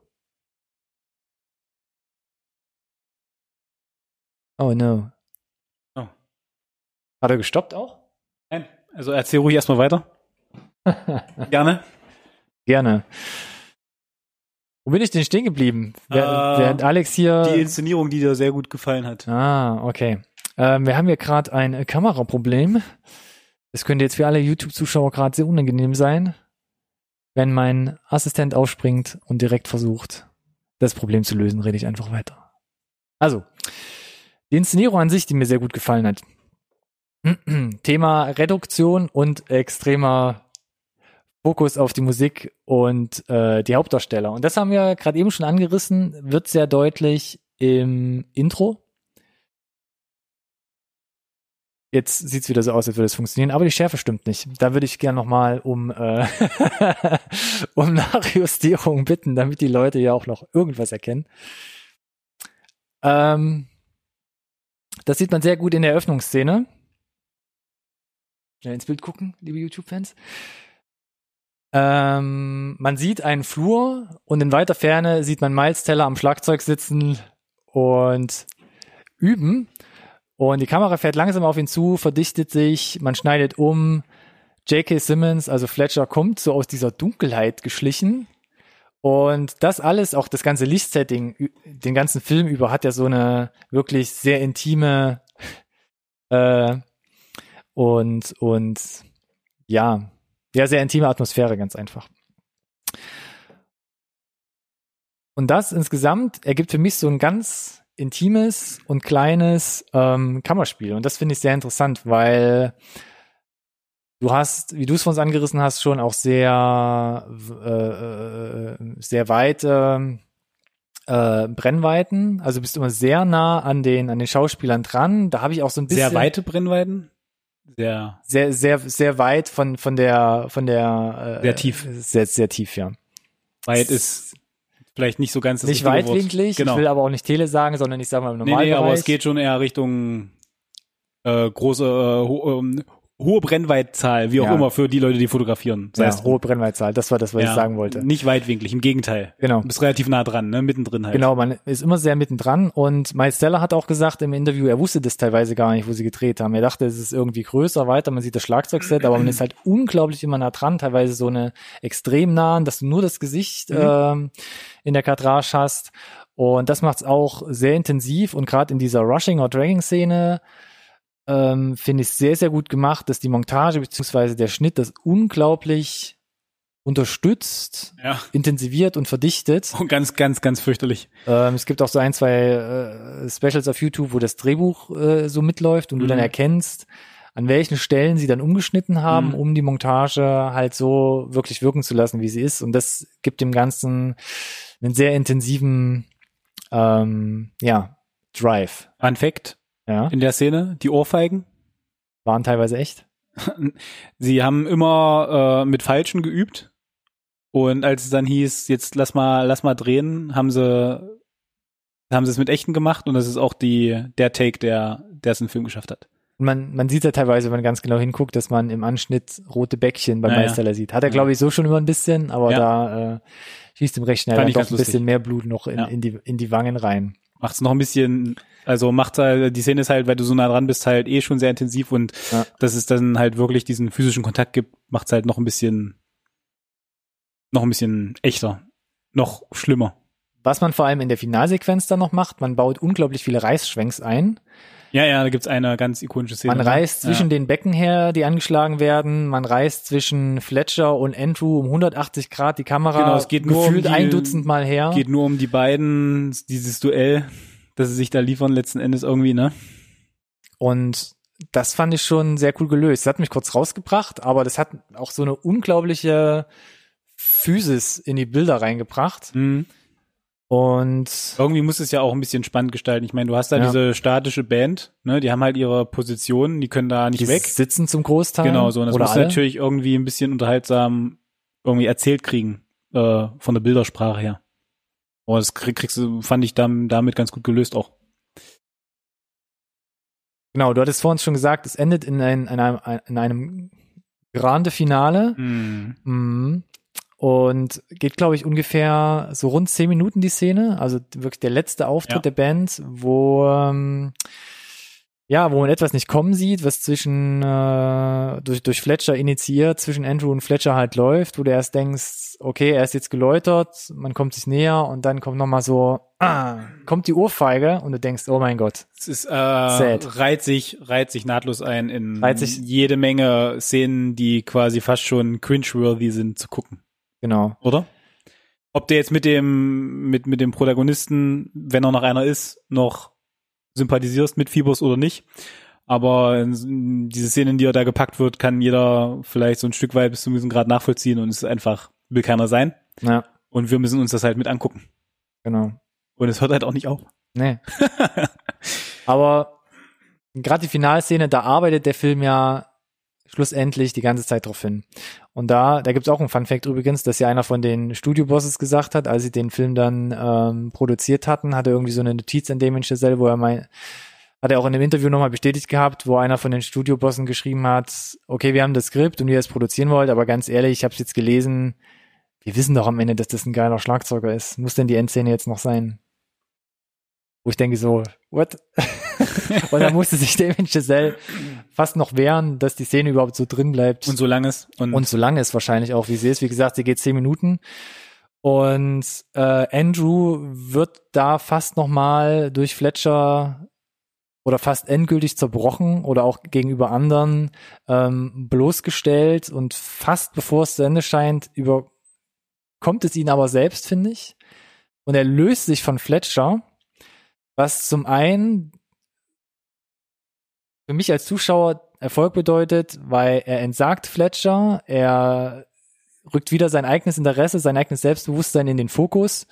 Oh no. Oh. Hat er gestoppt auch? Nein. Also erzähl ruhig erstmal weiter. Gerne. Gerne. Wo bin ich denn stehen geblieben? Wer, Äh, während Alex hier. Die Inszenierung, die dir sehr gut gefallen hat. ah, okay. Ähm, wir haben hier gerade ein Kameraproblem. Das könnte jetzt für alle YouTube-Zuschauer gerade sehr unangenehm sein, wenn mein Assistent aufspringt und direkt versucht, das Problem zu lösen, rede ich einfach weiter. Also, die Inszenierung an sich, die mir sehr gut gefallen hat. Thema Reduktion und extremer Fokus auf die Musik und äh, die Hauptdarsteller. Und das haben wir gerade eben schon angerissen, wird sehr deutlich im Intro. Jetzt sieht's wieder so aus, als würde es funktionieren, aber die Schärfe stimmt nicht. Da würde ich gern nochmal um, äh, um Nachjustierung bitten, damit die Leute ja auch noch irgendwas erkennen. Ähm, das sieht man sehr gut in der Eröffnungsszene. Schnell ins Bild gucken, liebe YouTube-Fans. Ähm, man sieht einen Flur und in weiter Ferne sieht man Miles Teller am Schlagzeug sitzen und üben. Und die Kamera fährt langsam auf ihn zu, verdichtet sich, man schneidet um. J.K. Simmons, also Fletcher, kommt so aus dieser Dunkelheit geschlichen. Und das alles, auch das ganze Lichtsetting, den ganzen Film über, hat ja so eine wirklich sehr intime äh, und, und ja, ja, sehr intime Atmosphäre, ganz einfach. Und das insgesamt ergibt für mich so ein ganz intimes und kleines ähm, Kammerspiel. Und das finde ich sehr interessant, weil Du hast, wie du es von uns angerissen hast, schon auch sehr, äh, äh, sehr weite äh, Brennweiten. Also bist immer sehr nah an den, an den Schauspielern dran. Da habe ich auch so ein bisschen. Sehr weite Brennweiten? Sehr. Sehr, sehr, sehr weit von, von der, von der. Äh, sehr tief. Sehr, sehr tief, ja. Weit ist vielleicht nicht so ganz das Nicht weitwinklig. Genau. Ich will aber auch nicht Tele sagen, sondern ich sage mal im Normalbereich. Nee, nee, aber es geht schon eher Richtung äh, große, äh, hohe Brennweitzahl, wie auch ja. immer, für die Leute, die fotografieren. Das ja, heißt, hohe Brennweitzahl, das war das, was ja, ich sagen wollte. Nicht weitwinklig, im Gegenteil. Genau. Du bist relativ nah dran, ne? mittendrin halt. Genau, man ist immer sehr mittendran und Miles Teller hat auch gesagt im Interview, er wusste das teilweise gar nicht, wo sie gedreht haben. Er dachte, es ist irgendwie größer, weiter, man sieht das Schlagzeugset, aber man ist halt unglaublich immer nah dran, teilweise so eine extrem nah, dass du nur das Gesicht mhm. ähm, in der Kadrage hast und das macht's auch sehr intensiv und gerade in dieser Rushing- or Dragging-Szene ähm, finde ich sehr, sehr gut gemacht, dass die Montage beziehungsweise der Schnitt das unglaublich unterstützt, ja. intensiviert und verdichtet. Und ganz, ganz, ganz fürchterlich. Ähm, es gibt auch so ein, zwei äh, Specials auf YouTube, wo das Drehbuch äh, so mitläuft und mhm. du dann mhm. erkennst, an welchen Stellen sie dann umgeschnitten haben, mhm. um die Montage halt so wirklich wirken zu lassen, wie sie ist. Und das gibt dem Ganzen einen sehr intensiven, ähm, ja, Drive. Fun Fact, ja. in der Szene, die Ohrfeigen. Waren teilweise echt. Sie haben immer äh, mit Falschen geübt. Und als es dann hieß, jetzt lass mal, lass mal drehen, haben sie, haben sie es mit echten gemacht und das ist auch die, der Take, der, der es im Film geschafft hat. Man, man sieht ja teilweise, wenn man ganz genau hinguckt, dass man im Anschnitt rote Bäckchen beim ja, Meisterler ja. sieht. Hat er, glaube ich, so schon immer ein bisschen, aber ja. da äh, schießt ihm recht schnell doch ein bisschen mehr Blut noch in, in, die, in die Wangen rein macht es noch ein bisschen, also macht halt, die Szene ist halt, weil du so nah dran bist, halt eh schon sehr intensiv und ja. dass es dann halt wirklich diesen physischen Kontakt gibt, macht es halt noch ein bisschen, noch ein bisschen echter, noch schlimmer. Was man vor allem in der Finalsequenz dann noch macht, man baut unglaublich viele Reißschwenks ein. Ja, ja, da gibt's eine ganz ikonische Szene. Man reist zwischen ja. den Becken her, die angeschlagen werden. Man reist zwischen Fletcher und Andrew um 180 Grad die Kamera genau, es geht nur gefühlt um die, ein Dutzend Mal her. Geht nur um die beiden, dieses Duell, dass sie sich da liefern letzten Endes irgendwie, ne? Und das fand ich schon sehr cool gelöst. Das hat mich kurz rausgebracht, aber das hat auch so eine unglaubliche Physis in die Bilder reingebracht. Mhm. Und irgendwie muss es ja auch ein bisschen spannend gestalten. Ich meine, du hast da ja. diese statische Band, ne? Die haben halt ihre Positionen, die können da nicht die weg. Sitzen zum Großteil. Genau so. Und das Oder muss alle? natürlich irgendwie ein bisschen unterhaltsam irgendwie erzählt kriegen äh, von der Bildersprache her. Aber das kriegst du, fand ich dann damit ganz gut gelöst auch. Genau, du hattest vorhin schon gesagt, es endet in, ein, in einem, in einem Grande Finale. Mm. Mm. Und geht, glaube ich, ungefähr so rund zehn Minuten die Szene. Also wirklich der letzte Auftritt ja. der Band, wo ähm, ja, wo man etwas nicht kommen sieht, was zwischen äh, durch, durch Fletcher initiiert, zwischen Andrew und Fletcher halt läuft, wo du erst denkst, okay, er ist jetzt geläutert, man kommt sich näher und dann kommt nochmal so, ah, kommt die Ohrfeige und du denkst, oh mein Gott. Es ist äh, reiht sich, reiht sich nahtlos ein in reiht sich, jede Menge Szenen, die quasi fast schon cringe-worthy sind zu gucken. Genau. Oder? Ob der jetzt mit dem, mit, mit dem Protagonisten, wenn er noch einer ist, noch sympathisierst mit Fibers oder nicht. Aber diese Szenen, die er da gepackt wird, kann jeder vielleicht so ein Stück weit bis zu diesem Grad nachvollziehen und es ist einfach, will keiner sein. Ja. Und wir müssen uns das halt mit angucken. Genau. Und es hört halt auch nicht auf. Nee. Aber gerade die Finalszene, da arbeitet der Film ja schlussendlich die ganze Zeit drauf hin. Und da, da gibt's auch einen Fun Fact übrigens, dass ja einer von den Studiobosses gesagt hat, als sie den Film dann ähm, produziert hatten, hat er irgendwie so eine Notiz an Damien Chazelle, wo er mein, hat er auch in dem Interview nochmal bestätigt gehabt, wo einer von den Studiobossen geschrieben hat, okay, wir haben das Skript und ihr es produzieren wollt, aber ganz ehrlich, ich habe es jetzt gelesen, wir wissen doch am Ende, dass das ein geiler Schlagzeuger ist. Muss denn die Endszene jetzt noch sein? Wo ich denke so, what? und dann musste sich Damien Chazelle fast noch wehren, dass die Szene überhaupt so drin bleibt. Und so lang ist. Und, und so lange ist wahrscheinlich auch, wie sie ist. Wie gesagt, sie geht zehn Minuten. Und äh, Andrew wird da fast noch mal durch Fletcher oder fast endgültig zerbrochen oder auch gegenüber anderen ähm, bloßgestellt und fast bevor es zu Ende scheint, überkommt es ihn aber selbst, finde ich. Und er löst sich von Fletcher, was zum einen für mich als Zuschauer Erfolg bedeutet, weil er entsagt Fletcher, er rückt wieder sein eigenes Interesse, sein eigenes Selbstbewusstsein in den Fokus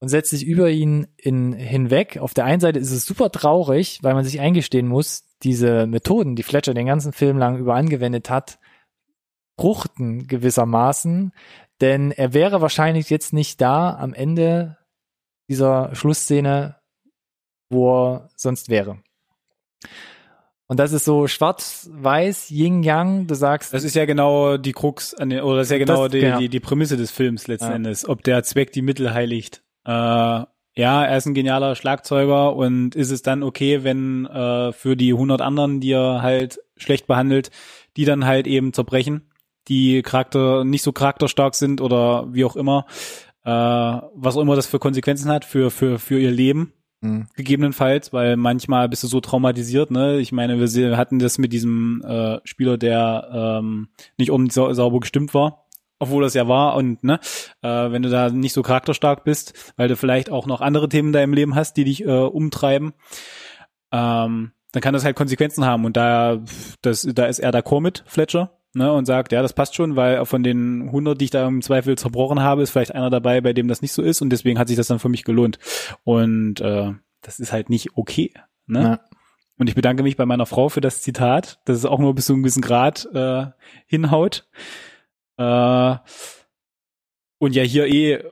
und setzt sich über ihn in, hinweg. Auf der einen Seite ist es super traurig, weil man sich eingestehen muss, diese Methoden, die Fletcher den ganzen Film lang über angewendet hat, fruchten gewissermaßen, denn er wäre wahrscheinlich jetzt nicht da am Ende dieser Schlussszene, wo er sonst wäre. Und das ist so schwarz-weiß, Yin-Yang, du sagst. Das ist ja genau die Krux, an den, oder das ist ja genau, Das- die, genau. Die, die Prämisse des Films letzten Ja. Endes, ob der Zweck die Mittel heiligt. Äh, ja, er ist ein genialer Schlagzeuger und ist es dann okay, wenn äh, für die 100 anderen, die er halt schlecht behandelt, die dann halt eben zerbrechen, die Charakter nicht so charakterstark sind oder wie auch immer, äh, was auch immer das für Konsequenzen hat für für für ihr Leben Hm. gegebenenfalls, weil manchmal bist du so traumatisiert, ne? Ich meine, wir hatten das mit diesem äh, Spieler, der ähm, nicht ordentlich sau sauber gestimmt war, obwohl das ja war und ne, äh, wenn du da nicht so charakterstark bist, weil du vielleicht auch noch andere Themen in deinem Leben hast, die dich äh, umtreiben, ähm, dann kann das halt Konsequenzen haben und da das da ist er d'accord mit Fletcher. Ne, und sagt, ja, das passt schon, weil von den 100, die ich da im Zweifel zerbrochen habe, ist vielleicht einer dabei, bei dem das nicht so ist und deswegen hat sich das dann für mich gelohnt. Und äh, das ist halt nicht okay. Ne? Ja. Und ich bedanke mich bei meiner Frau für das Zitat, dass es auch nur bis zu einem gewissen Grad äh, hinhaut. Äh, und ja hier eh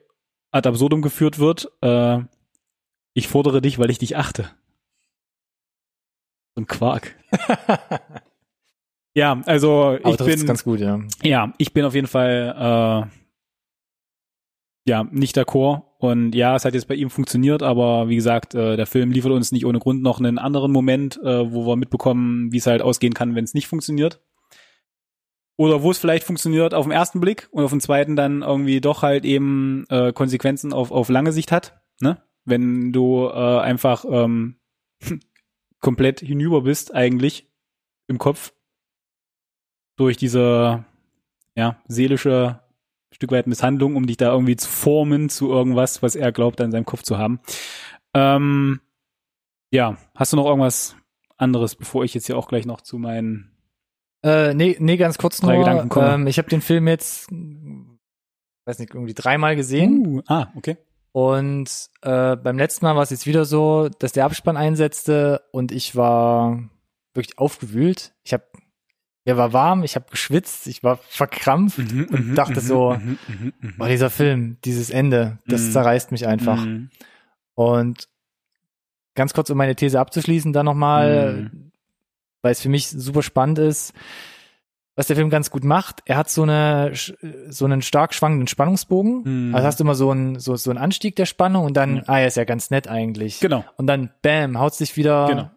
ad absurdum geführt wird. Äh, ich fordere dich, weil ich dich achte. So ein Quark. ja, also Aber ich bin ganz gut, ja. ja, ich bin auf jeden Fall äh, ja nicht d'accord und ja, es hat jetzt bei ihm funktioniert, aber wie gesagt, äh, der Film liefert uns nicht ohne Grund noch einen anderen Moment, äh, wo wir mitbekommen, wie es halt ausgehen kann, wenn es nicht funktioniert. Oder wo es vielleicht funktioniert auf den ersten Blick und auf den zweiten dann irgendwie doch halt eben äh, Konsequenzen auf, auf lange Sicht hat. Ne? Wenn du äh, einfach ähm, komplett hinüber bist eigentlich im Kopf durch diese ja, seelische Stück weit Misshandlung, um dich da irgendwie zu formen zu irgendwas, was er glaubt, an seinem Kopf zu haben. Ähm, ja, hast du noch irgendwas anderes, bevor ich jetzt hier auch gleich noch zu meinen Äh, nee, nee, ganz kurz nur. Ähm, ich habe den Film jetzt, weiß nicht, irgendwie dreimal gesehen. Uh, ah, okay. Und äh, beim letzten Mal war es jetzt wieder so, dass der Abspann einsetzte und ich war wirklich aufgewühlt. Ich habe, mir war warm, ich habe geschwitzt, ich war verkrampft Mhm, und dachte so, oh, dieser Film, dieses Ende, das Mhm. zerreißt mich einfach. Mhm. Und ganz kurz, um meine These abzuschließen, dann nochmal, Mhm. weil es für mich super spannend ist, was der Film ganz gut macht. Er hat so eine so einen stark schwankenden Spannungsbogen. Mhm. Also hast du immer so einen so so einen Anstieg der Spannung und dann, Mhm. ah, ja, ist ja ganz nett eigentlich. Genau, Und dann, bam, haut sich wieder genau.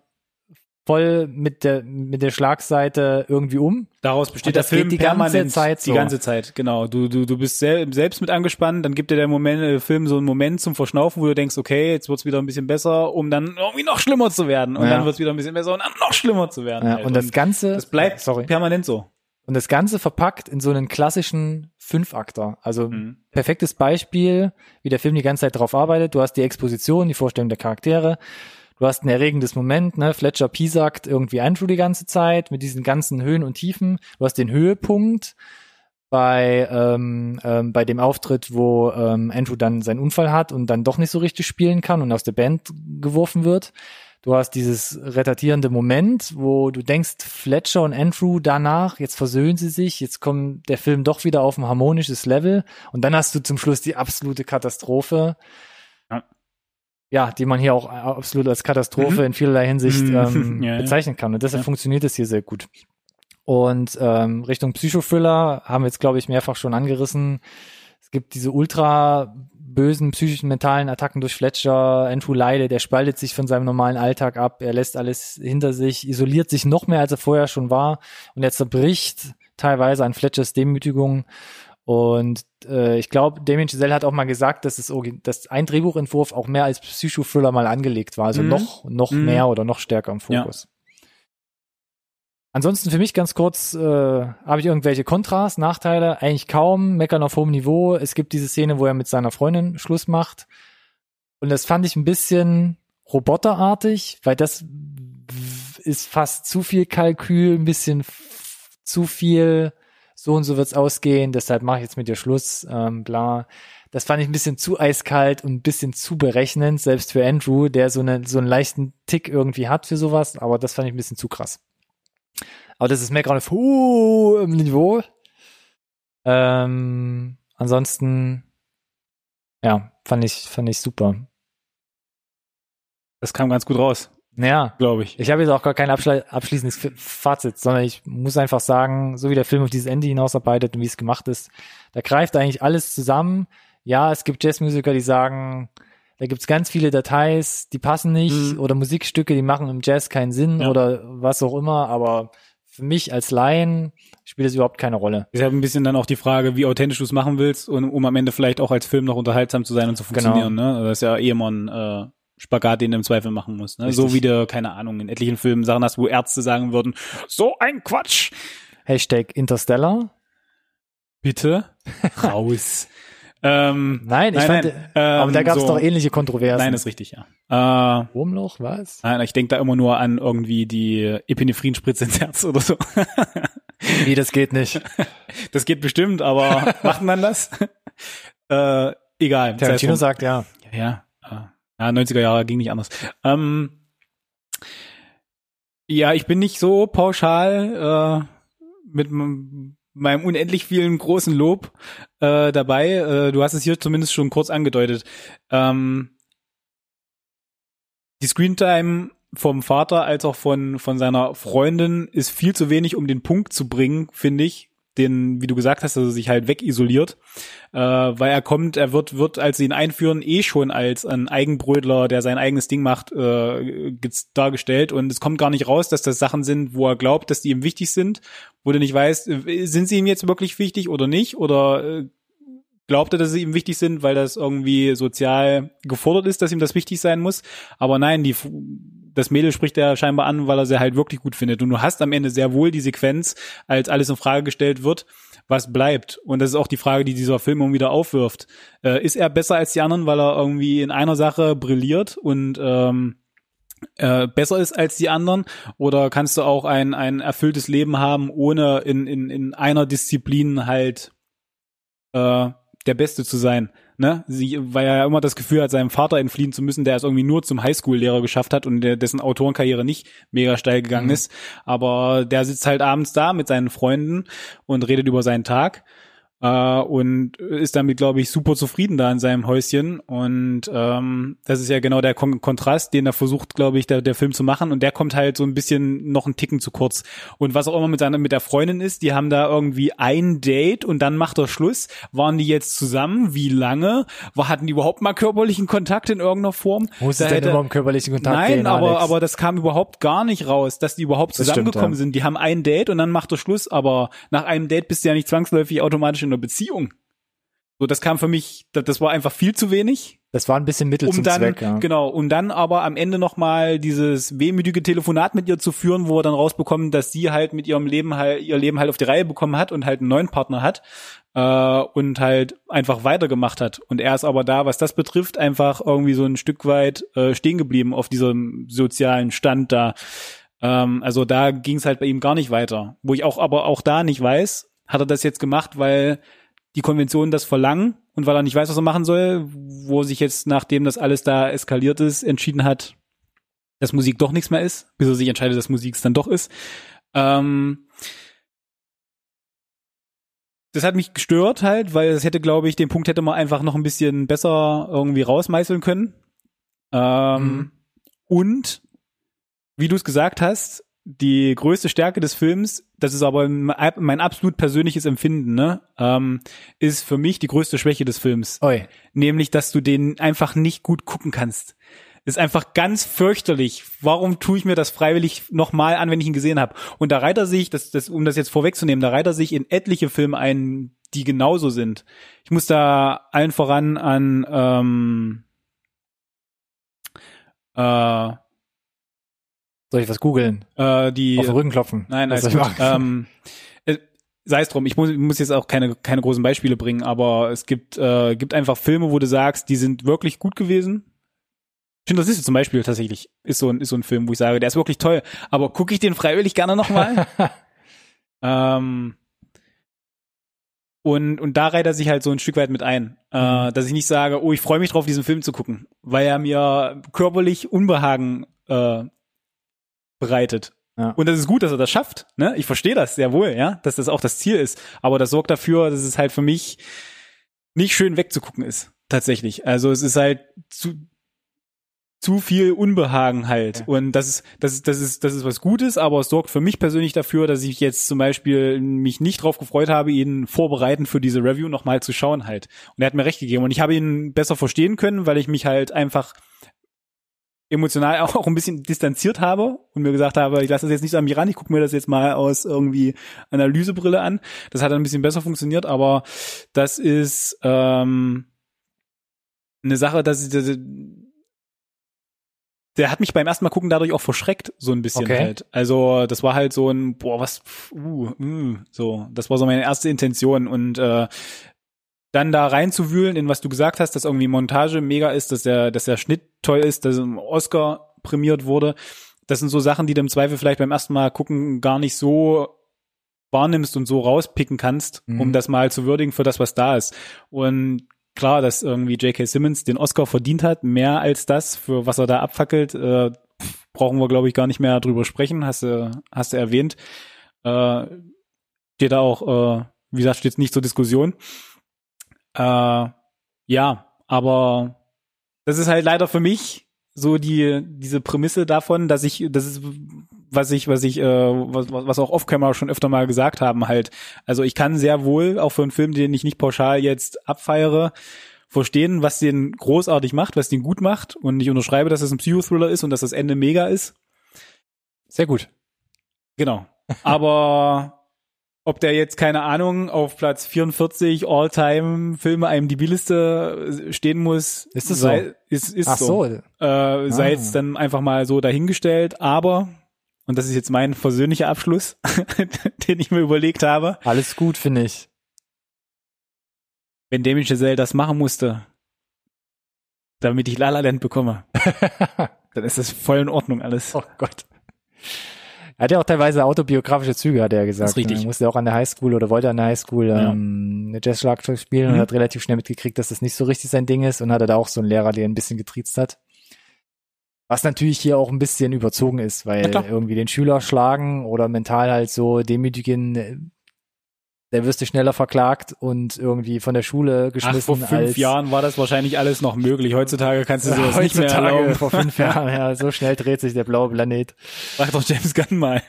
Voll mit der mit der Schlagseite irgendwie um. Daraus besteht der Film die ganze Zeit so. Die ganze Zeit, genau. Du, du, du bist sel selbst mit angespannt, dann gibt dir der Moment, der Film so einen Moment zum Verschnaufen, wo du denkst, okay, jetzt wird's wieder ein bisschen besser, um dann irgendwie noch schlimmer zu werden. Und Ja. dann wird's wieder ein bisschen besser und dann noch schlimmer zu werden. Ja, halt. und das Ganze, das bleibt sorry, permanent so. und das Ganze verpackt in so einen klassischen Fünfakter. Also Mhm. perfektes Beispiel, wie der Film die ganze Zeit drauf arbeitet. Du hast die Exposition, die Vorstellung der Charaktere. Du hast ein erregendes Moment, ne? Fletcher piesackt irgendwie Andrew die ganze Zeit mit diesen ganzen Höhen und Tiefen. Du hast den Höhepunkt bei, ähm, ähm, bei dem Auftritt, wo ähm, Andrew dann seinen Unfall hat und dann doch nicht so richtig spielen kann und aus der Band geworfen wird. Du hast dieses retartierende Moment, wo du denkst, Fletcher und Andrew danach, jetzt versöhnen sie sich, jetzt kommt der Film doch wieder auf ein harmonisches Level und dann hast du zum Schluss die absolute Katastrophe. Ja. Die man hier auch absolut als Katastrophe Mhm. in vielerlei Hinsicht Mhm. ähm, Ja, bezeichnen kann. Und deshalb Ja. funktioniert es hier sehr gut. Und ähm, Richtung Psychothriller haben wir jetzt, glaube ich, mehrfach schon angerissen. Es gibt diese ultra bösen psychischen mentalen Attacken durch Fletcher. Andrew leidet, er spaltet sich von seinem normalen Alltag ab, er lässt alles hinter sich, isoliert sich noch mehr, als er vorher schon war und er zerbricht teilweise an Fletchers Demütigung. Und äh, ich glaube, Damien Giselle hat auch mal gesagt, dass, es, dass ein Drehbuchentwurf auch mehr als Psychothriller mal angelegt war, also Mhm. noch, noch Mhm. mehr oder noch stärker im Ja. Fokus. Ansonsten für mich ganz kurz, äh, habe ich irgendwelche Kontras, Nachteile? Eigentlich kaum, meckern auf hohem Niveau. Es gibt diese Szene, wo er mit seiner Freundin Schluss macht. Und das fand ich ein bisschen roboterartig, weil das, ist fast zu viel Kalkül, ein bisschen zu viel, so und so wird's ausgehen, deshalb mache ich jetzt mit dir Schluss, ähm, bla. Das fand ich ein bisschen zu eiskalt und ein bisschen zu berechnend, selbst für Andrew, der so, eine, so einen leichten Tick irgendwie hat für sowas, aber das fand ich ein bisschen zu krass. Aber das ist Meckern auf hohem Niveau. Ähm, ansonsten, ja, fand ich, fand ich super. Das kam ganz gut raus, Ja, glaube ich. ich habe jetzt auch gar kein abschli- abschließendes Fazit, sondern ich muss einfach sagen, so wie der Film auf dieses Ende hinausarbeitet und wie es gemacht ist, da greift eigentlich alles zusammen. Ja, es gibt Jazzmusiker, die sagen, da gibt's ganz viele Details, die passen nicht Mhm. oder Musikstücke, die machen im Jazz keinen Sinn Ja. oder was auch immer, aber für mich als Laien spielt es überhaupt keine Rolle. Ist ja ein bisschen dann auch die Frage, wie authentisch du es machen willst und um am Ende vielleicht auch als Film noch unterhaltsam zu sein und zu Genau. funktionieren. Ne? Das ist ja eh ein äh, Spagat, den du im Zweifel machen musst. Ne? Richtig. So wie du, keine Ahnung, in etlichen Filmen Sachen hast, wo Ärzte sagen würden, so ein Quatsch. Hashtag Interstellar. Bitte raus. ähm, Nein, ich Nein, fand, nein, aber ähm, da gab es so. doch ähnliche Kontroversen. nein, ist richtig, ja. Äh, Wurmloch, was? nein, ich denke da immer nur an irgendwie die Epinephrinspritze ins Herz oder so. Wie, das geht nicht. Das geht bestimmt, aber macht man das? äh, egal. Tarantino sagt ja. Ja, ja. Ja, 90er Jahre ging nicht anders. Ähm, ja, ich bin nicht so pauschal äh, mit meinem unendlich vielen großen Lob äh, dabei. Äh, du hast es hier zumindest schon kurz angedeutet. Ähm, die Screentime vom Vater als auch von, von seiner Freundin ist viel zu wenig, um den Punkt zu bringen, finde ich. Den, wie du gesagt hast, dass er sich halt wegisoliert, äh, weil er kommt, er wird, wird, als sie ihn einführen, eh schon als ein Eigenbrötler, der sein eigenes Ding macht, äh, dargestellt. Und es kommt gar nicht raus, dass das Sachen sind, wo er glaubt, dass die ihm wichtig sind, wo du nicht weißt, äh, sind sie ihm jetzt wirklich wichtig oder nicht? Oder äh, glaubt er, dass sie ihm wichtig sind, weil das irgendwie sozial gefordert ist, dass ihm das wichtig sein muss. Aber nein, die, das Mädel spricht er scheinbar an, weil er sie halt wirklich gut findet. Und du hast am Ende sehr wohl die Sequenz, als alles in Frage gestellt wird, was bleibt. Und das ist auch die Frage, die dieser Film immer wieder aufwirft. Äh, ist er besser als die anderen, weil er irgendwie in einer Sache brilliert und ähm, äh, besser ist als die anderen? Oder kannst du auch ein, ein erfülltes Leben haben, ohne in, in, in einer Disziplin halt äh, der Beste zu sein. Ne? Sie, weil er ja immer das Gefühl hat, seinem Vater entfliehen zu müssen, der es irgendwie nur zum Highschool-Lehrer geschafft hat und der, dessen Autorenkarriere nicht mega steil gegangen Mhm. ist. Aber der sitzt halt abends da mit seinen Freunden und redet über seinen Tag. Äh, und ist damit, glaube ich, super zufrieden da in seinem Häuschen. Und ähm, das ist ja genau der Kon Kontrast, den er versucht, glaube ich, der, der Film zu machen. Und der kommt halt so ein bisschen noch einen Ticken zu kurz. Und was auch immer mit seiner mit der Freundin ist, die haben da irgendwie ein Date und dann macht er Schluss. Waren die jetzt zusammen? Wie lange? War, hatten die überhaupt mal körperlichen Kontakt in irgendeiner Form? Muss Da es denn um körperlichen Kontakt Nein, gehen, aber, Alex? aber das kam überhaupt gar nicht raus, dass die überhaupt Das stimmt, zusammengekommen ja. sind. Die haben ein Date und dann macht er Schluss, aber nach einem Date bist du ja nicht zwangsläufig automatisch in einer Beziehung. So, das kam für mich, das, das war einfach viel zu wenig, das war ein bisschen Mittel um zum dann, Zweck, ja. genau, um dann aber am Ende nochmal dieses wehmütige Telefonat mit ihr zu führen, wo wir dann rausbekommen, dass sie halt mit ihrem Leben halt, ihr Leben halt auf die Reihe bekommen hat und halt einen neuen Partner hat, äh, und halt einfach weitergemacht hat. Und er ist aber da, was das betrifft, einfach irgendwie so ein Stück weit äh, stehen geblieben auf diesem sozialen Stand da. Ähm, also da ging es halt bei ihm gar nicht weiter. Wo ich auch aber auch da nicht weiß, hat er das jetzt gemacht, weil die Konventionen das verlangen und weil er nicht weiß, was er machen soll, wo sich jetzt, nachdem das alles da eskaliert ist, entschieden hat, dass Musik doch nichts mehr ist, bis er sich entscheidet, dass Musik es dann doch ist. Ähm, das hat mich gestört halt, weil es hätte, glaube ich, den Punkt hätte man einfach noch ein bisschen besser irgendwie rausmeißeln können. Ähm, Mhm. Und wie du es gesagt hast, die größte Stärke des Films, das ist aber mein absolut persönliches Empfinden, ne, ähm, ist für mich die größte Schwäche des Films. Oi. Nämlich, dass du den einfach nicht gut gucken kannst. Ist einfach ganz fürchterlich. Warum tue ich mir das freiwillig nochmal an, wenn ich ihn gesehen habe? Und da reiht er sich, das, das, um das jetzt vorwegzunehmen, da reiht er sich in etliche Filme ein, die genauso sind. Ich muss da allen voran an ähm, äh, Soll ich was googeln? äh, die Auf den Rücken klopfen? Nein, machen? Ähm, äh, sei es drum, ich muss, ich muss jetzt auch keine, keine großen Beispiele bringen, aber es gibt, äh, gibt einfach Filme, wo du sagst, die sind wirklich gut gewesen. Schindlers Liste zum Beispiel tatsächlich ist so ein, ist so ein Film, wo ich sage, der ist wirklich toll, aber gucke ich den freiwillig gerne nochmal? ähm, und, und da reiht er sich halt so ein Stück weit mit ein, äh, Mhm. dass ich nicht sage, oh, ich freue mich drauf, diesen Film zu gucken, weil er mir körperlich Unbehagen äh, bereitet. Ja. Und das ist gut, dass er das schafft. Ne? Ich verstehe das sehr wohl, ja, dass das auch das Ziel ist. Aber das sorgt dafür, dass es halt für mich nicht schön wegzugucken ist. Tatsächlich. Also es ist halt zu, zu viel Unbehagen halt. Ja. Und das ist, das ist, das ist, das ist was Gutes, aber es sorgt für mich persönlich dafür, dass ich jetzt zum Beispiel mich nicht drauf gefreut habe, ihn vorbereiten für diese Review nochmal zu schauen halt. Und er hat mir recht gegeben. Und ich habe ihn besser verstehen können, weil ich mich halt einfach emotional auch ein bisschen distanziert habe und mir gesagt habe, ich lasse das jetzt nicht so an mich ran, ich gucke mir das jetzt mal aus irgendwie Analysebrille an. Das hat dann ein bisschen besser funktioniert, aber das ist ähm, eine Sache, dass ich, dass- der hat mich beim ersten Mal gucken dadurch auch verschreckt, so ein bisschen Okay. halt. Also das war halt so ein, boah, was, uh, uh, so, das war so meine erste Intention und äh, dann da reinzuwühlen in was du gesagt hast, dass irgendwie Montage mega ist, dass der, dass der Schnitt toll ist, dass ein Oscar prämiert wurde. Das sind so Sachen, die du im Zweifel vielleicht beim ersten Mal gucken gar nicht so wahrnimmst und so rauspicken kannst, Mhm. um das mal zu würdigen für das, was da ist. Und klar, dass irgendwie J.K. Simmons den Oscar verdient hat, mehr als das, für was er da abfackelt, äh, brauchen wir, glaube ich, gar nicht mehr drüber sprechen, hast du, hast du erwähnt. Äh, steht da auch, äh, wie gesagt, steht nicht zur Diskussion. Äh, ja, aber das ist halt leider für mich so die diese Prämisse davon, dass ich das ist was ich was ich äh, was, was auch off-camera schon öfter mal gesagt haben halt. Also ich kann sehr wohl auch für einen Film, den ich nicht pauschal jetzt abfeiere, verstehen, was den großartig macht, was den gut macht und ich unterschreibe, dass es ein Psychothriller ist und dass das Ende mega ist. Sehr gut. Genau. Aber ob der jetzt, keine Ahnung, auf Platz 44 All-Time Filme IMDb-Liste stehen muss, Ist es sei, so? Ist, ist Ach so. so. Äh, sei Ah. jetzt dann einfach mal so dahingestellt, aber, und das ist jetzt mein persönlicher Abschluss, den ich mir überlegt habe, Alles gut, finde ich. wenn Damien Chazelle das machen musste, damit ich La La Land bekomme, dann ist das voll in Ordnung alles. Oh Gott. Er hat ja auch teilweise autobiografische Züge, hat er gesagt. Das ist richtig. Er musste auch an der Highschool oder wollte an der Highschool Ja. ähm, eine Jazzschlagzeug spielen Mhm. und hat relativ schnell mitgekriegt, dass das nicht so richtig sein Ding ist und hatte da auch so einen Lehrer, der ein bisschen getriezt hat. Was natürlich hier auch ein bisschen überzogen ist, weil klar. irgendwie den Schüler schlagen oder mental halt so demütigen, äh, der wirst du schneller verklagt und irgendwie von der Schule Ach, geschmissen vor fünf Jahren war das wahrscheinlich alles noch möglich. Heutzutage kannst du sowas nicht mehr heutzutage erlauben. vor fünf Jahren. Ja, so schnell dreht sich der blaue Planet. Frag doch James Gunn mal.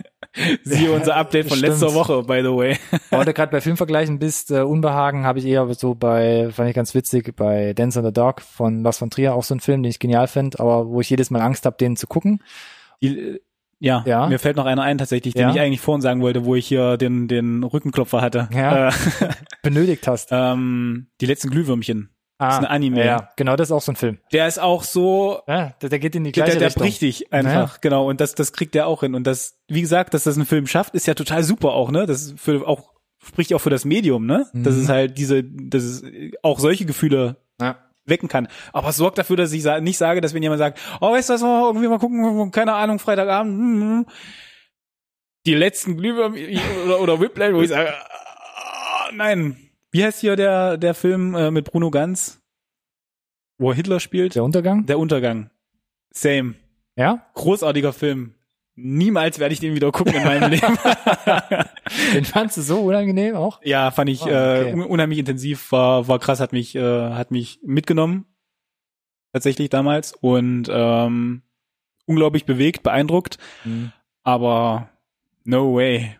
Siehe unser Update von Stimmt. letzter Woche, by the way. Aber du gerade bei Filmvergleichen bist, äh, Unbehagen habe ich eher so bei, fand ich ganz witzig, bei Dance on the Dog von Lars von Trier, auch so ein Film, den ich genial finde, aber wo ich jedes Mal Angst habe, den zu gucken. Die, ja, Ja. mir fällt noch einer ein tatsächlich, den Ja. ich eigentlich vorhin sagen wollte, wo ich hier den, den Rückenklopfer hatte. Ja. Äh, Benötigt hast. ähm, die letzten Glühwürmchen. Ah, ist ein Anime. Ja, genau, das ist auch so ein Film. Der ist auch so, Ja, der, der geht in die der, gleiche der Richtung. bricht dich einfach, genau. Und das, das kriegt er auch hin. Und das, wie gesagt, dass das ein Film schafft, ist ja total super auch, ne? Das ist für auch, spricht auch für das Medium, ne? Das Mhm. ist halt diese, das ist auch solche Gefühle Ja. Wecken kann. Aber es sorgt dafür, dass ich nicht sage, dass wenn jemand sagt, oh, weißt du was, mal irgendwie mal gucken, keine Ahnung, Freitagabend, hm, hm, die letzten Glühwürmchen oder, oder Whiplash, wo ich sage, ah, nein. Wie heißt hier der, der Film äh, mit Bruno Ganz, wo er Hitler spielt? Der Untergang? Der Untergang. Same. Ja? Großartiger Film. Niemals werde ich den wieder gucken in meinem Leben. Den fandst du so unangenehm auch? ja, fand ich Ah, okay. äh, un- unheimlich intensiv, war, war krass, hat mich, äh, hat mich mitgenommen. Tatsächlich damals. Und ähm, unglaublich bewegt, beeindruckt. Mhm. Aber no way.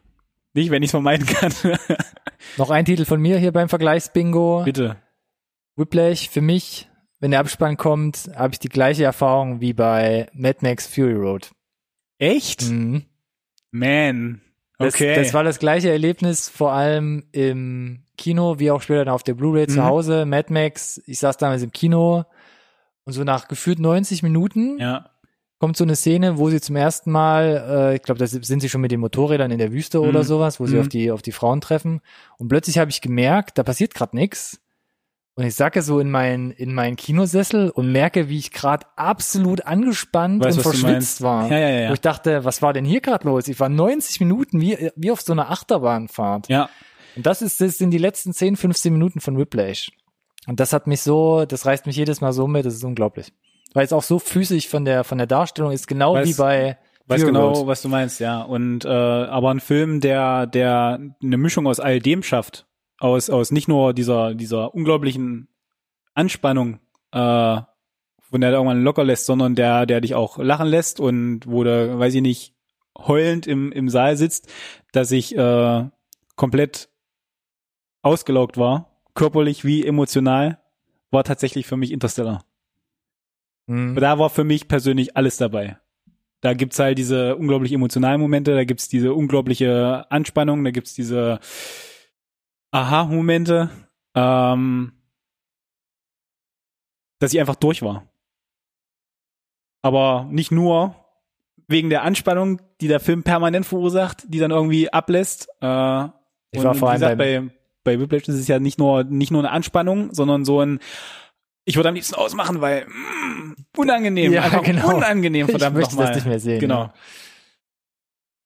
Nicht, wenn ich es vermeiden kann. Noch ein Titel von mir hier beim Vergleichsbingo. Bitte. Whiplash für mich, wenn der Abspann kommt, habe ich die gleiche Erfahrung wie bei Mad Max Fury Road. Echt? Mhm. Man. Das, Okay. das war das gleiche Erlebnis, vor allem im Kino, wie auch später dann auf der Blu-ray zu Mhm. Hause. Mad Max, ich saß damals im Kino und so nach gefühlt 90 Minuten ja. kommt so eine Szene, wo sie zum ersten Mal, äh, ich glaube, da sind sie schon mit den Motorrädern in der Wüste oder Mhm. sowas, wo sie Mhm. auf die auf die Frauen treffen und plötzlich habe ich gemerkt, da passiert gerade nichts Und ich sacke so in meinen in meinen Kinosessel und merke, wie ich gerade absolut angespannt Weißt, und verschwitzt war. Ja, ja, ja, ja. Wo ich dachte, was war denn hier gerade los? Ich war 90 Minuten wie, wie auf so einer Achterbahnfahrt. Ja, Und das ist, das sind die letzten 10, 15 Minuten von Whiplash. Und das hat mich so, das reißt mich jedes Mal so mit, das ist unglaublich. Weil es auch so physisch von der, von der Darstellung ist, genau Weiß- wie bei weiß Fury genau, Road. was du meinst, ja. Und äh, aber ein Film, der der eine Mischung aus all dem schafft, aus aus nicht nur dieser dieser unglaublichen Anspannung, äh, von der du irgendwann locker lässt, sondern der der dich auch lachen lässt und wo du, weiß ich nicht, heulend im im Saal sitzt, dass ich äh, komplett ausgelaugt war, körperlich wie emotional, war tatsächlich für mich Interstellar. Hm. Da war für mich persönlich alles dabei. Da gibt's halt diese unglaublich emotionalen Momente, da gibt's diese unglaubliche Anspannung, da gibt's diese Aha-Momente, ähm, dass ich einfach durch war. Aber nicht nur wegen der Anspannung, die der Film permanent verursacht, die dann irgendwie ablässt. Äh, Ich und war vor wie allem gesagt, bei, bei Whiplash ist es ja nicht nur, nicht nur eine Anspannung, sondern so ein, ich würde am liebsten ausmachen, weil mm, unangenehm, Ja, einfach genau. unangenehm, Ich verdammt möchte nochmal. das nicht mehr sehen, Genau. ja.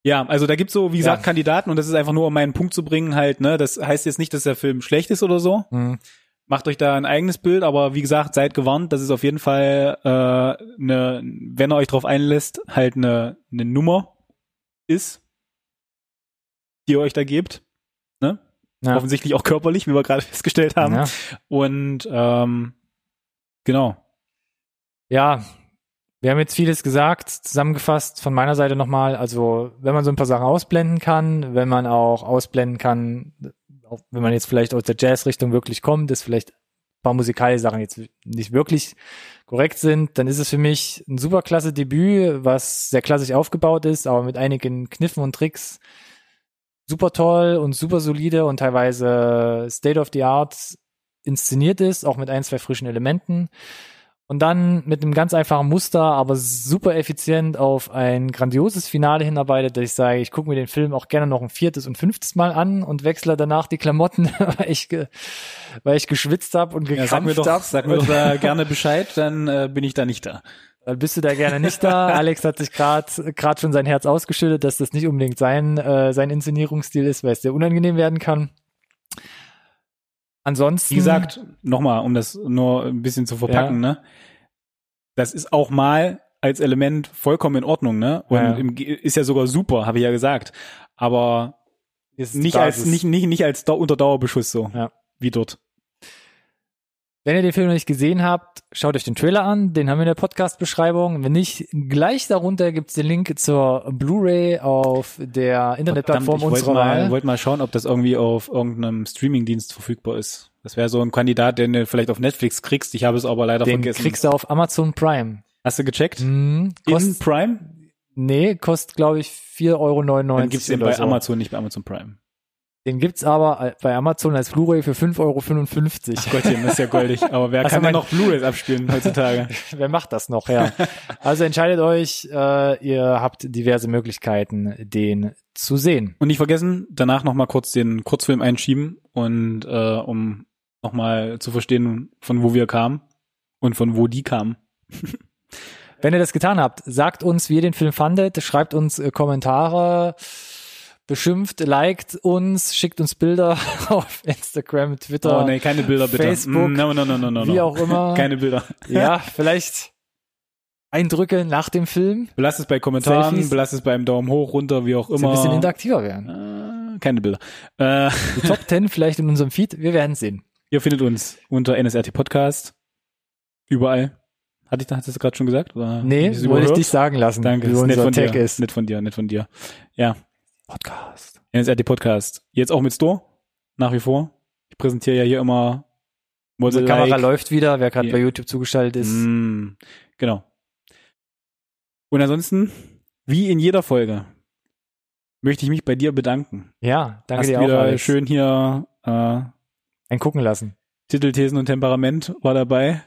Ja, also da gibt's so, wie gesagt, Ja. Kandidaten und das ist einfach nur, um meinen Punkt zu bringen, halt, ne, das heißt jetzt nicht, dass der Film schlecht ist oder so. Hm. Macht euch da ein eigenes Bild, aber wie gesagt, seid gewarnt, das ist auf jeden Fall äh, eine, wenn ihr euch drauf einlässt, halt eine, eine Nummer ist, die ihr euch da gebt. Ne? Ja. Offensichtlich auch körperlich, wie wir gerade festgestellt haben. Ja. Und ähm, genau. ja, wir haben jetzt vieles gesagt, zusammengefasst von meiner Seite nochmal. Also, wenn man so ein paar Sachen ausblenden kann, wenn man auch ausblenden kann, auch wenn man jetzt vielleicht aus der Jazz-Richtung wirklich kommt, dass vielleicht ein paar musikalische Sachen jetzt nicht wirklich korrekt sind, dann ist es für mich ein super klasse Debüt, was sehr klassisch aufgebaut ist, aber mit einigen Kniffen und Tricks super toll und super solide und teilweise State of the Art inszeniert ist, auch mit ein, zwei frischen Elementen. Und dann mit einem ganz einfachen Muster, aber super effizient auf ein grandioses Finale hinarbeitet, dass ich sage, ich gucke mir den Film auch gerne noch ein viertes und fünftes Mal an und wechsle danach die Klamotten, weil ich, weil ich geschwitzt habe und Ja, sag mir gekrampft doch, hab. sag mir doch da gerne Bescheid, dann äh, bin ich da nicht da. Dann bist du da gerne nicht da. Alex hat sich gerade gerade schon sein Herz ausgeschüttet, dass das nicht unbedingt sein äh, sein Inszenierungsstil ist, weil es sehr unangenehm werden kann. Ansonsten, Wie gesagt, nochmal, um das nur ein bisschen zu verpacken, ne? Das ist auch mal als Element vollkommen in Ordnung, ne? Und Ja. im, ist ja sogar super, habe ich ja gesagt. Aber ist nicht Basis. als nicht nicht nicht als Dau unter Dauerbeschuss so Ja. wie dort. Wenn ihr den Film noch nicht gesehen habt, schaut euch den Trailer an, den haben wir in der Podcast-Beschreibung. Wenn nicht, gleich darunter gibt's den Link zur Blu-ray auf der Internetplattform ich unserer mal, Wahl. wollte mal schauen, ob das irgendwie auf irgendeinem Streamingdienst verfügbar ist. Das wäre so ein Kandidat, den du vielleicht auf Netflix kriegst. Ich habe es aber leider Den vergessen. kriegst du auf Amazon Prime. Hast du gecheckt? Hm, In Prime? nee, kostet glaube ich 4,99 Euro. Dann gibt's den bei so. Amazon, nicht bei Amazon Prime. Den gibt's aber bei Amazon als Blu-ray für 5,55 Euro. Ach Gottchen, das ist ja goldig. Aber wer Also kann denn noch Blu-rays abspielen heutzutage? Wer macht das noch, ja. Also entscheidet euch, äh, ihr habt diverse Möglichkeiten, den zu sehen. Und nicht vergessen, danach nochmal kurz den Kurzfilm einschieben und äh, um nochmal zu verstehen, von wo wir kamen und von wo die kamen. Wenn ihr das getan habt, sagt uns, wie ihr den Film fandet, schreibt uns äh, Kommentare, beschimpft, liked uns, schickt uns Bilder auf Instagram, Twitter, Oh nee, keine Bilder bitte. Facebook, Mm, no, no, no, no, no, wie auch immer. Keine Bilder. ja, vielleicht Eindrücke nach dem Film, Belasst es bei Kommentaren, Selfies. belasst es beim Daumen hoch, runter, wie auch immer. ein bisschen interaktiver werden. äh, keine Bilder. Äh, Die Top 10 vielleicht in unserem Feed, wir werden sehen. ihr findet uns unter NSRT Podcast. Überall. Hatte ich, hattest du gerade schon gesagt? Oder Nee, wollte ich dich sagen lassen, Danke, wie ist nett unser von Tag dir. ist. Nett von dir, nett von dir. Ja, Podcast. NSRT Podcast. Jetzt auch mit Store, nach wie vor. Ich präsentiere ja hier immer Unsere Model Kamera like. läuft wieder, wer gerade Ja. bei YouTube zugeschaltet ist. Mm, genau. Und ansonsten, wie in jeder Folge, möchte ich mich bei dir bedanken. Ja, danke Hast dir auch, wieder schön hier äh, Ein gucken lassen. Titel, Thesen und Temperament war dabei.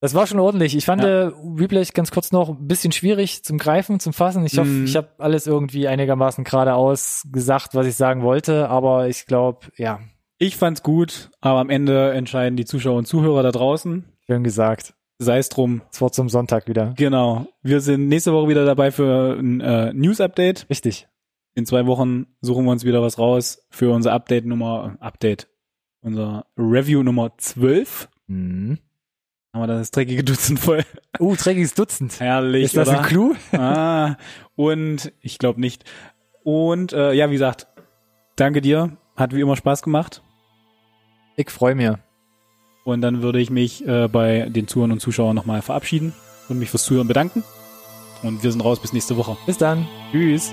Das war schon ordentlich. Ich fand Ja. äh, Replay ganz kurz noch ein bisschen schwierig zum Greifen, zum Fassen. Ich hoffe, Mhm. ich habe alles irgendwie einigermaßen geradeaus gesagt, was ich sagen wollte, aber ich glaube, ja, Ich fand's gut, aber am Ende entscheiden die Zuschauer und Zuhörer da draußen. Schön gesagt. Sei es drum. Das Wort zum Sonntag wieder. Genau. Wir sind nächste Woche wieder dabei für ein äh, News-Update. Richtig. In zwei Wochen suchen wir uns wieder was raus für unser Update Nummer, Update, unser Review Nummer 12. Mhm. Haben wir das dreckige Dutzend voll. Uh, dreckiges Dutzend. Herrlich, Ist das oder? ein Clou? ah, und ich glaube nicht. Und äh, ja, wie gesagt, danke dir. Hat wie immer Spaß gemacht. Ich freue mich. Und dann würde ich mich äh, bei den Zuhörern und Zuschauern nochmal verabschieden und mich fürs Zuhören bedanken. Und wir sind raus bis nächste Woche. Bis dann. Tschüss.